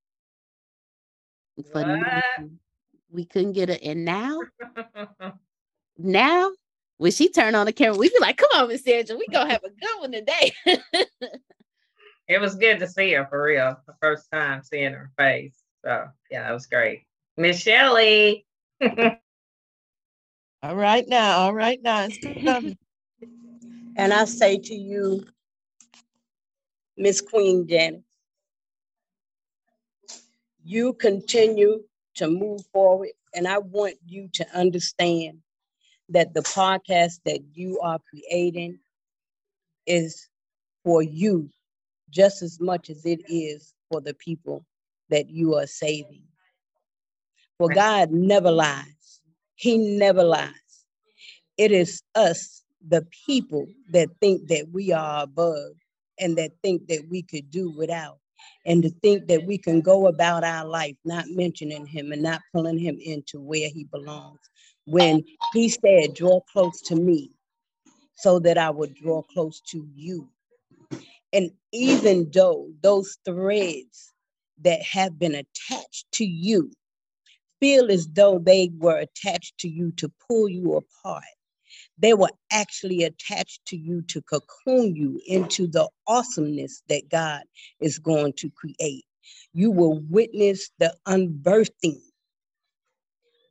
For nothing. We couldn't get her. And now, now when she turned on the camera, we'd be like, come on, Miss Sandra, we gonna have a good one today. it was good to see her for real. The first time seeing her face. So yeah, that was great. Miss Shelley. all right now, all right now, it's and I say to you, Miss Queen Janet, you continue to move forward, and I want you to understand that the podcast that you are creating is for you just as much as it is for the people that you are saving. For God never lies, He never lies. It is us, the people, that think that we are above and that think that we could do without. And to think that we can go about our life not mentioning him and not pulling him into where he belongs. When he said, Draw close to me so that I would draw close to you. And even though those threads that have been attached to you feel as though they were attached to you to pull you apart. They were actually attached to you to cocoon you into the awesomeness that God is going to create. You will witness the unbirthing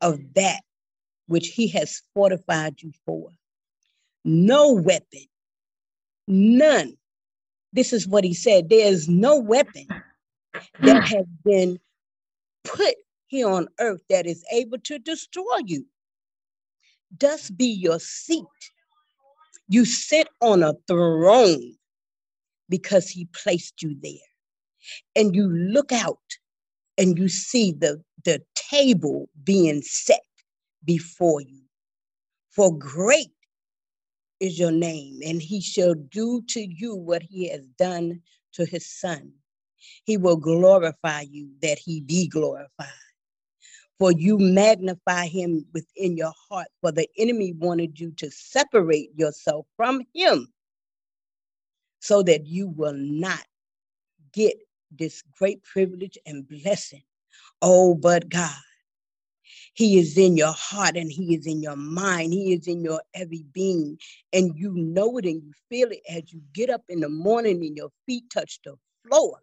of that which He has fortified you for. No weapon, none. This is what He said there is no weapon that hmm. has been put here on earth that is able to destroy you. Thus be your seat. You sit on a throne because he placed you there. And you look out and you see the, the table being set before you. For great is your name, and he shall do to you what he has done to his son. He will glorify you that he be glorified. For you magnify him within your heart, for the enemy wanted you to separate yourself from him so that you will not get this great privilege and blessing. Oh, but God, He is in your heart and He is in your mind. He is in your every being. And you know it and you feel it as you get up in the morning and your feet touch the floor.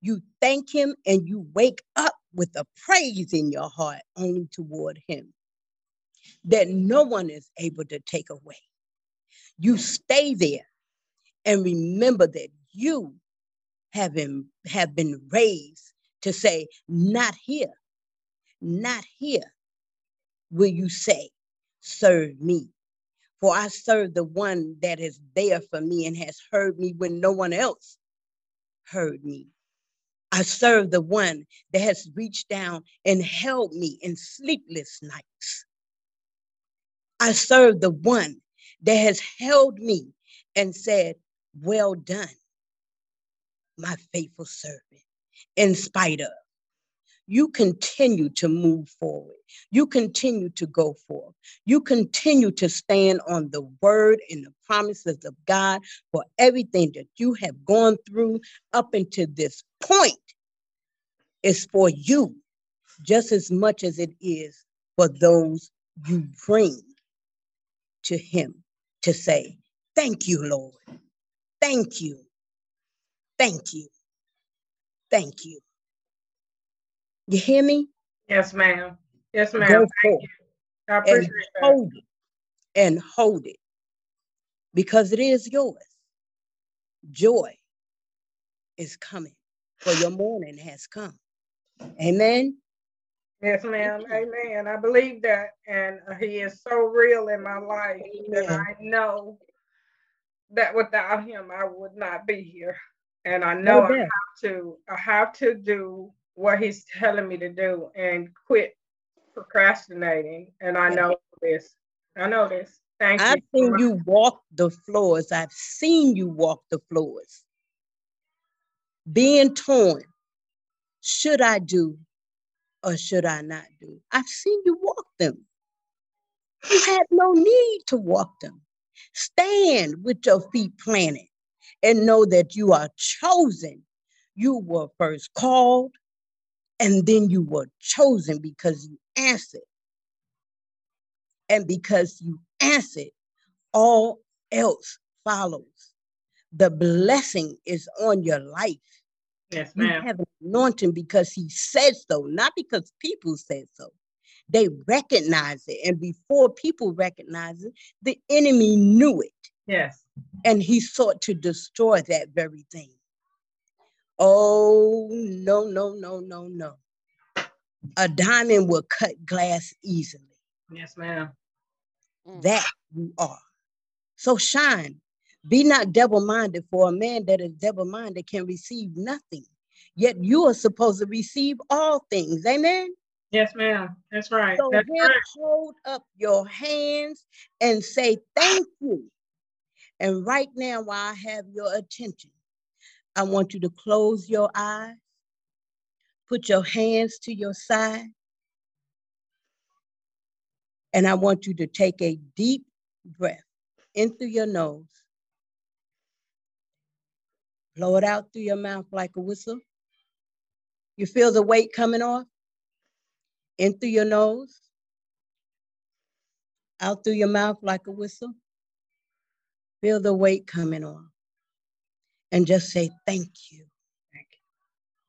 You thank Him and you wake up with a praise in your heart only toward Him that no one is able to take away. You stay there and remember that you have been, have been raised to say, Not here, not here will you say, Serve me. For I serve the one that is there for me and has heard me when no one else heard me. I serve the one that has reached down and held me in sleepless nights. I serve the one that has held me and said, Well done, my faithful servant, in spite of. You continue to move forward. You continue to go forth. You continue to stand on the word and the promises of God for everything that you have gone through up until this point is for you just as much as it is for those you bring to Him to say, Thank you, Lord. Thank you. Thank you. Thank you. You hear me? Yes, ma'am. Yes, Go ma'am. Thank forth you. I and that. hold it and hold it because it is yours. Joy is coming, for your morning has come. Amen. Yes, ma'am. Amen. I believe that. And uh, he is so real in my life that I know that without him, I would not be here. And I No know I have to, I have to do what he's telling me to do and quit procrastinating. And I know this. I know this. Thank you. I've you. seen you walk the floors. I've seen you walk the floors. Being torn. Should I do or should I not do? I've seen you walk them. You had no need to walk them. Stand with your feet planted and know that you are chosen. You were first called and then you were chosen because you answered. And because you answered, all else follows. The blessing is on your life. Yes, ma'am. You have an anointing because he said so, not because people said so. They recognize it. And before people recognize it, the enemy knew it. Yes. And he sought to destroy that very thing. Oh, no, no, no, no, no. A diamond will cut glass easily. Yes, ma'am. Mm. That you are. So shine. Be not double minded, for a man that is double minded can receive nothing. Yet you are supposed to receive all things. Amen. Yes, ma'am. That's right. So That's then right. hold up your hands and say thank you. And right now, while I have your attention, I want you to close your eyes, put your hands to your side, and I want you to take a deep breath in through your nose, blow it out through your mouth like a whistle. You feel the weight coming off? In through your nose, out through your mouth like a whistle. Feel the weight coming off. And just say, Thank you.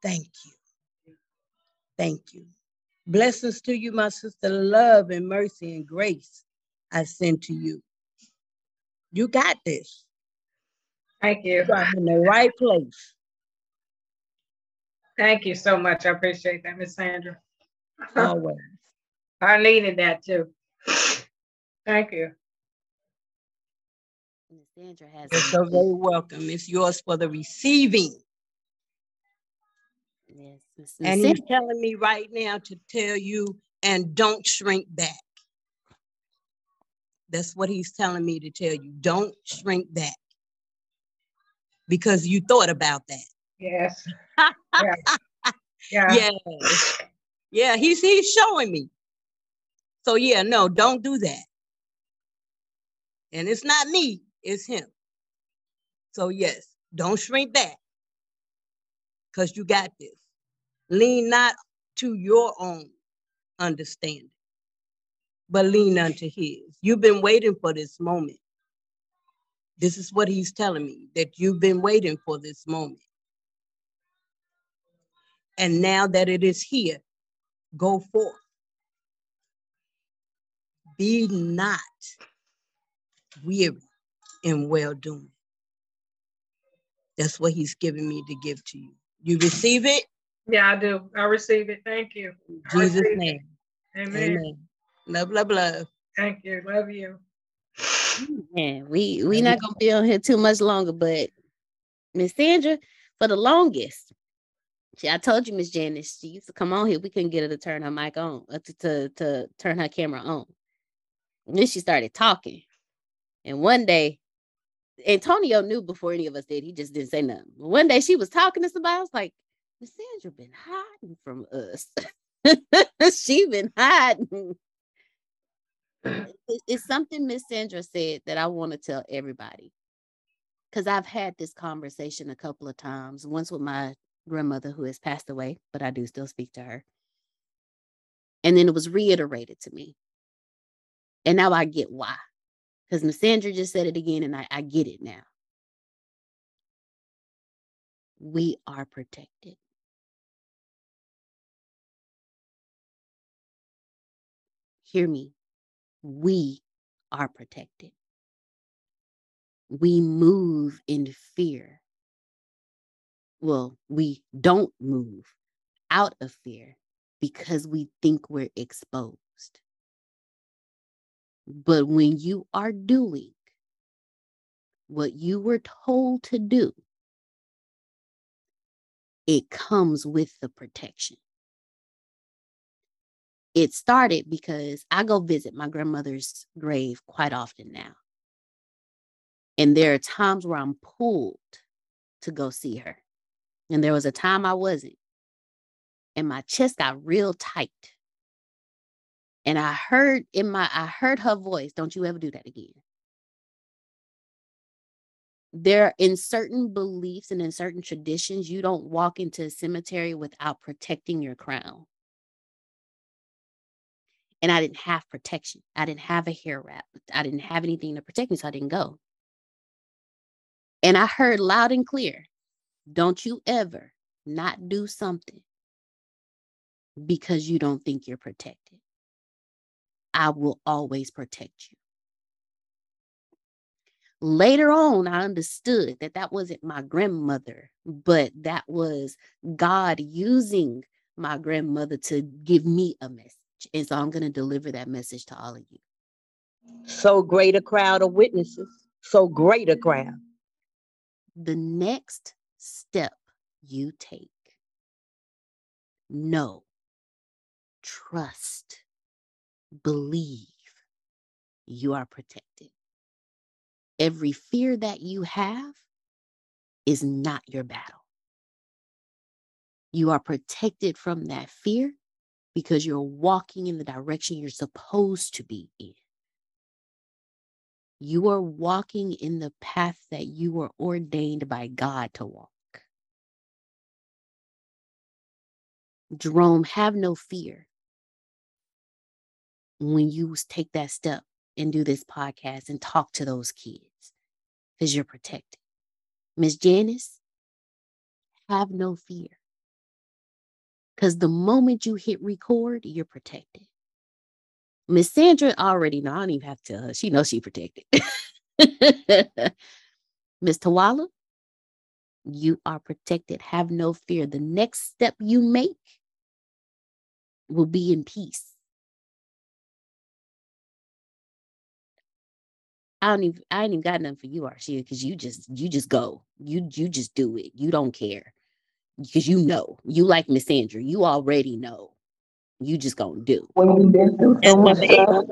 Thank you. Thank you. Blessings to you, my sister. Love and mercy and grace I send to you. You got this. Thank you. You in the right place. Thank you so much. I appreciate that, Miss Sandra. Always. I needed that too. Thank you. Miss Sandra has You're so very welcome. It's yours for the receiving. Yes, Miss And Miss he's telling me right now to tell you, and don't shrink back. That's what he's telling me to tell you. Don't shrink back. Because you thought about that. Yes. Yeah. Yeah. Yeah. Yeah, he's he's showing me. So yeah, no, don't do that. And it's not me, it's him. So yes, don't shrink back. Because you got this. Lean not to your own understanding, but lean unto his. You've been waiting for this moment. This is what he's telling me that you've been waiting for this moment. And now that it is here, go forth. Be not weary in well doing. That's what he's giving me to give to you. You receive it? Yeah, I do. I receive it. Thank you. In Jesus' name. Amen. Amen. Love, love, love. Thank you. Love you. Man, we we not gonna be on here too much longer, but Miss Sandra, for the longest, see, I told you, Miss Janice, she used to come on here. We couldn't get her to turn her mic on, uh, to, to to turn her camera on. And then she started talking, and one day, Antonio knew before any of us did. He just didn't say nothing. One day she was talking to somebody. I was like, Miss Sandra been hiding from us. she been hiding. It's something Miss Sandra said that I want to tell everybody. Because I've had this conversation a couple of times, once with my grandmother who has passed away, but I do still speak to her. And then it was reiterated to me. And now I get why. Because Miss Sandra just said it again, and I, I get it now. We are protected. Hear me. We are protected. We move in fear. Well, we don't move out of fear because we think we're exposed. But when you are doing what you were told to do, it comes with the protection. It started because I go visit my grandmother's grave quite often now. And there are times where I'm pulled to go see her. And there was a time I wasn't. And my chest got real tight. And I heard in my I heard her voice, don't you ever do that again. There are in certain beliefs and in certain traditions, you don't walk into a cemetery without protecting your crown. And I didn't have protection. I didn't have a hair wrap. I didn't have anything to protect me, so I didn't go. And I heard loud and clear, don't you ever not do something because you don't think you're protected. I will always protect you. Later on, I understood that that wasn't my grandmother, but that was God using my grandmother to give me a message. And so I'm going to deliver that message to all of you. So great a crowd of witnesses. So great a crowd. The next step you take, know, trust, believe you are protected. Every fear that you have is not your battle. You are protected from that fear because you're walking in the direction you're supposed to be in. You are walking in the path that you were ordained by God to walk. Jerome, have no fear when you take that step and do this podcast and talk to those kids because you're protected. Miss Janice, have no fear because the moment you hit record, you're protected. Miss Sandra already know. I don't even have to tell her. She knows she protected. Miss Tawala, you are protected. Have no fear. The next step you make will be in peace. I don't even I ain't even got nothing for you, Arshia, because you just you just go. You you just do it. You don't care. because you know you like Miss Sandra. You already know. You just gonna do. When you've been through so much stuff,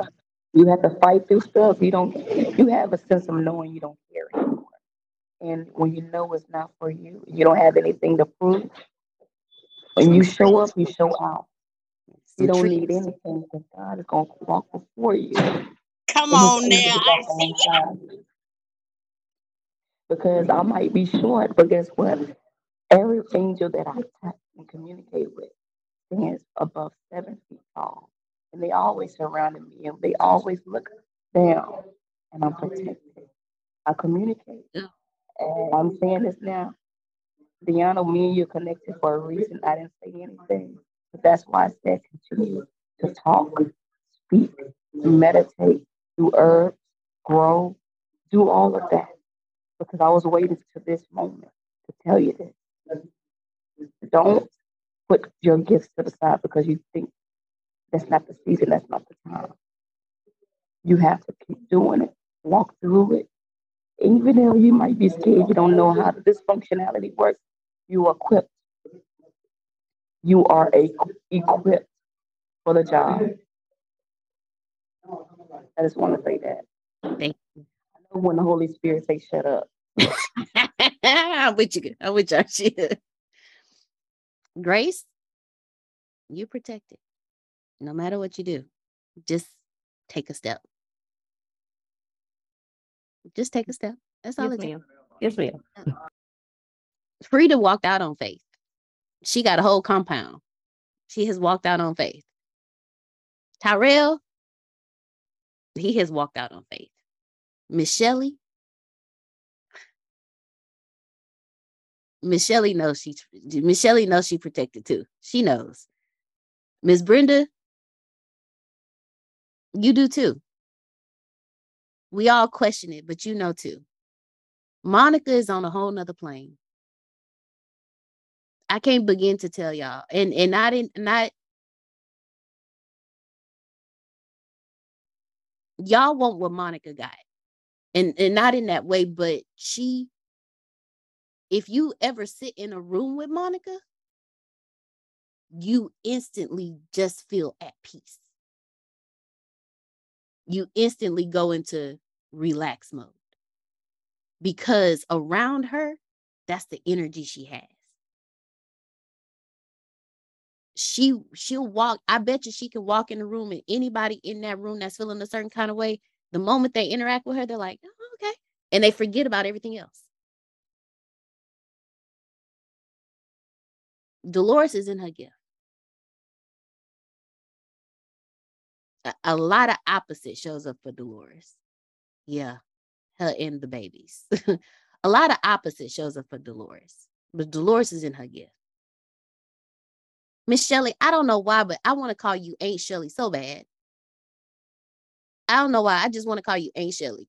you have to fight through stuff. You don't. You have a sense of knowing you don't care anymore. And when you know it's not for you, you don't have anything to prove. When you show up, you show out. You don't need anything because God is gonna walk before you. Come on now. I see alongside. Because I might be short, but guess what? Every angel that I touch and communicate with stands above seven feet tall. And they always surrounding me and they always look down and I'm protected. I communicate. And I'm saying this now. Deanna, me and you connected for a reason. I didn't say anything. But that's why I said continue to talk, speak, meditate, do herbs, grow, do all of that. Because I was waiting to this moment to tell you this. Don't put your gifts to the side because you think that's not the season, that's not the time. You have to keep doing it, walk through it. Even though you might be scared, you don't know how this functionality works, you are equipped. You are a, equipped for the job. I just want to say that. Thank you. I know when the Holy Spirit says shut up. I'm with you. I'm with you. Archie. Grace, you protected. No matter what you do, just take a step. Just take a step. That's all Yes, it takes. Yes, ma'am. Uh, Frida walked out on faith. She got a whole compound. She has walked out on faith. Tyrell, he has walked out on faith. Miss Shelley, Miss Shelley knows she Miss Shelley knows she protected too. She knows. Miss Brenda, you do too. We all question it, but you know too. Monica is on a whole nother plane. I can't begin to tell y'all. And and I didn't not y'all want what Monica got. And and not in that way, but she if you ever sit in a room with Monica, you instantly just feel at peace. You instantly go into relax mode because around her, that's the energy she has. She she'll walk. I bet you she can walk in the room and anybody in that room that's feeling a certain kind of way, the moment they interact with her, they're like, oh, okay. And they forget about everything else. Dolores is in her gift. A, a lot of opposite shows up for Dolores. Yeah, her and the babies. a lot of opposite shows up for Dolores, but Dolores is in her gift. Miss Shelley, I don't know why, but I want to call you Aunt Shelley so bad. I don't know why. I just want to call you Aunt Shelley.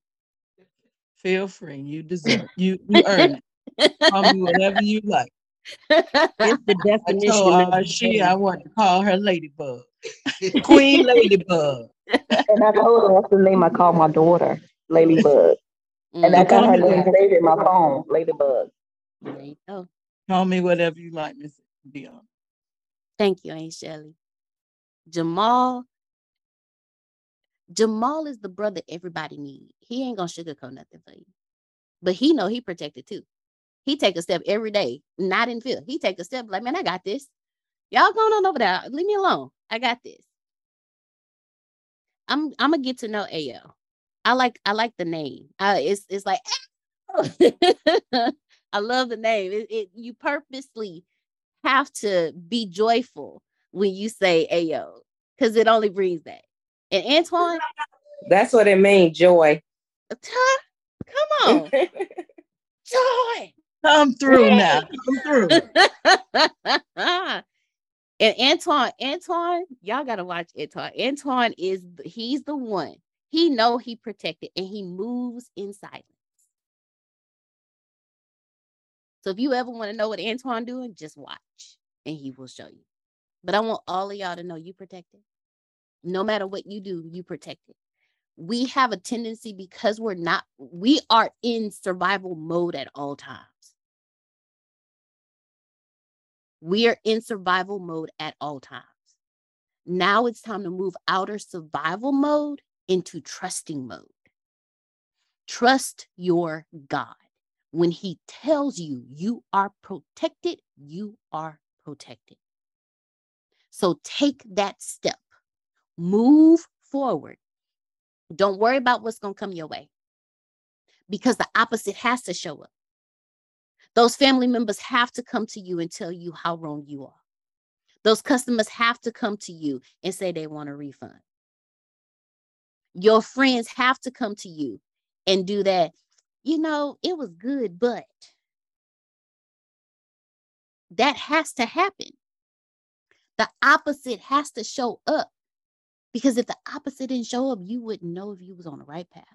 Feel free. You deserve you you earn it. Call me whatever you like. It's the definition. I told of uh, she I want to call her Ladybug. Queen Ladybug. And I told her that's the name I call my daughter, Ladybug. And I Mm. got her name saved in my phone, Ladybug. There you go. Call me whatever you like, Miss Dion. Thank you, Aunt Shelley. Jamal. Jamal is the brother everybody need. He ain't gonna sugarcoat nothing for you. But he know he protected too. He take a step every day, not in fear. He take a step like, man, I got this. Y'all going on over there. Leave me alone. I got this. I'm I'm gonna get to know AL. I like I like the name. Uh, it's it's like I love the name. It, it you purposely have to be joyful when you say Ayo because it only brings that. And Antoine, That's what it means, joy. Ty, come on, joy. Come through now. Come through. and Antoine, Antoine, y'all gotta watch Antoine. Antoine is he's the one. He know he protected and he moves in silence. So if you ever want to know what Antoine doing, just watch and he will show you. But I want all of y'all to know you protected. No matter what you do, you protected. We have a tendency because we're not, we are in survival mode at all times. We are in survival mode at all times. Now it's time to move out of survival mode into trusting mode. Trust your God. When He tells you you are protected, you are protected. So take that step, move forward. Don't worry about what's going to come your way because the opposite has to show up. Those family members have to come to you and tell you how wrong you are. Those customers have to come to you and say they want a refund. Your friends have to come to you and do that. You know, it was good, but that has to happen. The opposite has to show up because if the opposite didn't show up, you wouldn't know if you was on the right path.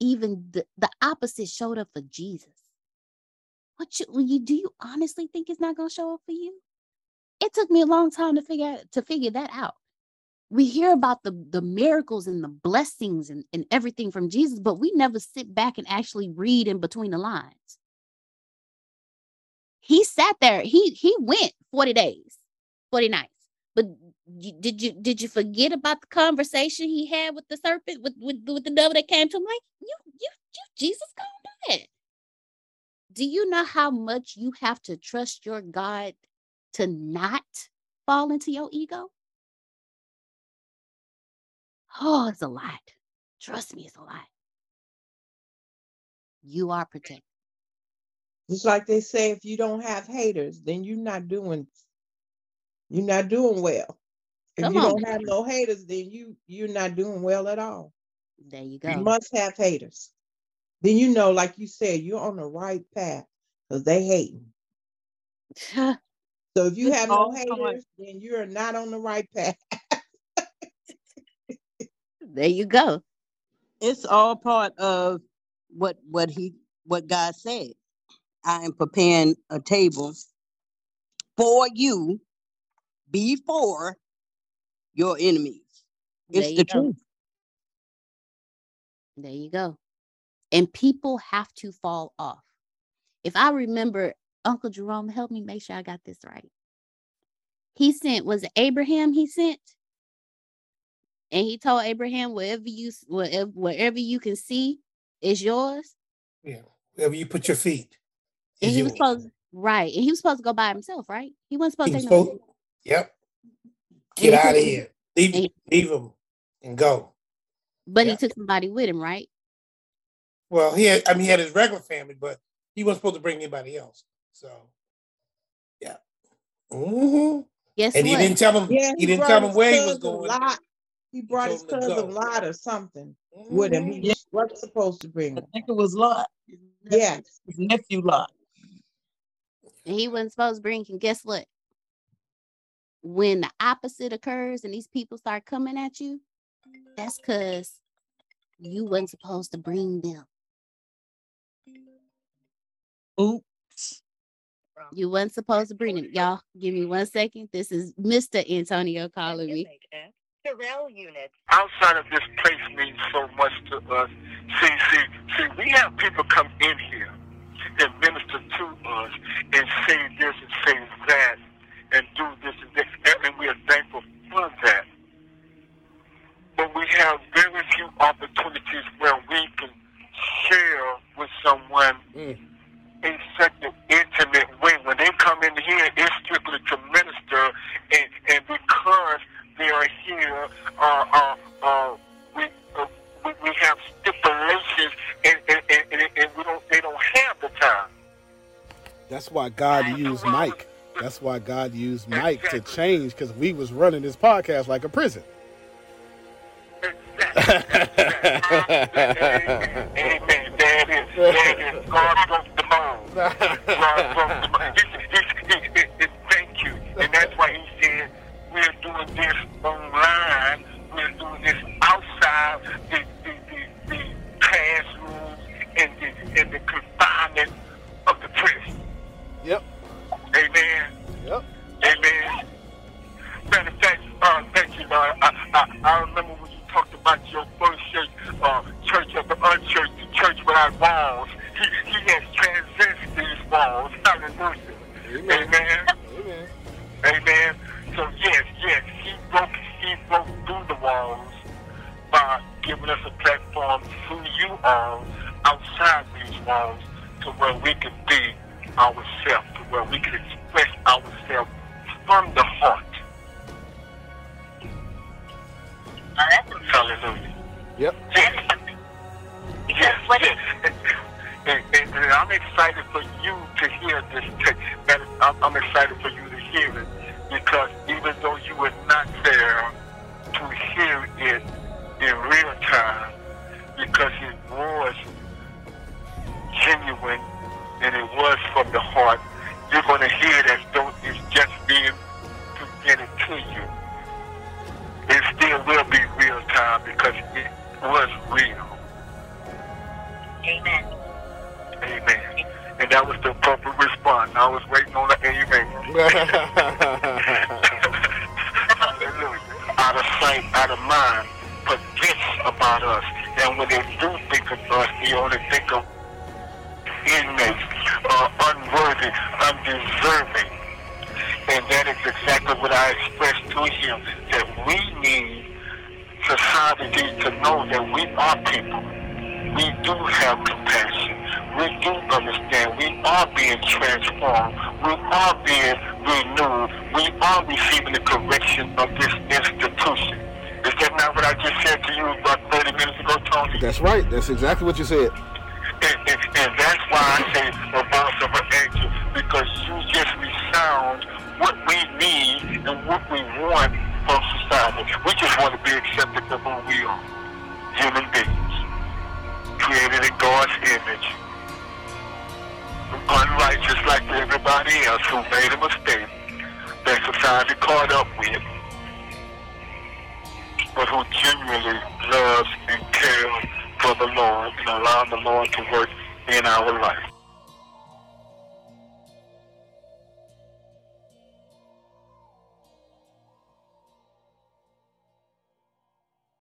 Even the, the opposite showed up for Jesus. What you, you do you honestly think it's not gonna show up for you? It took me a long time to figure out, to figure that out. We hear about the, the miracles and the blessings and, and everything from Jesus, but we never sit back and actually read in between the lines. He sat there, he he went 40 days, 40 nights. But did you did you forget about the conversation he had with the serpent, with with, with the devil that came to him? Like, you you you Jesus gonna do that. Do you know how much you have to trust your God to not fall into your ego? Oh, it's a lot. Trust me, it's a lot. You are protected. Just like they say, if you don't have haters, then you're not doing you're not doing well. If Come you on. don't have no haters, then you you're not doing well at all. There you go. You must have haters. Then you know, like you said, you're on the right path because they hating. So if you have no haters, then you're not on the right path. There you go. It's all part of what what he what God said. I am preparing a table for you before your enemies. It's the go. truth. There you go. And people have to fall off. If I remember, Uncle Jerome, help me make sure I got this right. He sent, was it Abraham he sent? And he told Abraham, wherever you s- wherever, wherever you can see is yours. Yeah. Wherever you put your feet. And is he was supposed right. And he was supposed to go by himself, right? He wasn't supposed He to was take no yep. Get out of here. Leave, and- leave him and go. but Yeah. he took somebody with him, right? Well, he had, I mean, he had his regular family, but he wasn't supposed to bring anybody else. So, yeah. Mm-hmm. Guess And he what? didn't tell him. Yeah, he didn't tell him where he was going. Lot. He brought his told him to cousin go. Lot or something with him. He Mhm. was supposed to bring I think it was Lot. Yes. His nephew Lot. and he wasn't supposed to bring and guess what when the opposite occurs and these people start coming at you that's because you wasn't supposed to bring them Oops. you wasn't supposed to bring them y'all give me one second this is mr antonio calling me Terrell units. outside of this place means so much to us. See, see, see, we have people come in here and minister to us and say this and say that and do this and this, and- and we are thankful for that. But we have very few opportunities where we can share with someone mm. in such an intimate way. When they come in here, it's strictly to minister, and, and because they are here, uh, uh, uh, we, uh, we we have stipulations, and, and, and, and, we don't they don't have the time. That's why God used Mike. That's why God used Mike to change because we was running this podcast like a prison. Amen. There it is. There. God broke the mold. God broke the mold.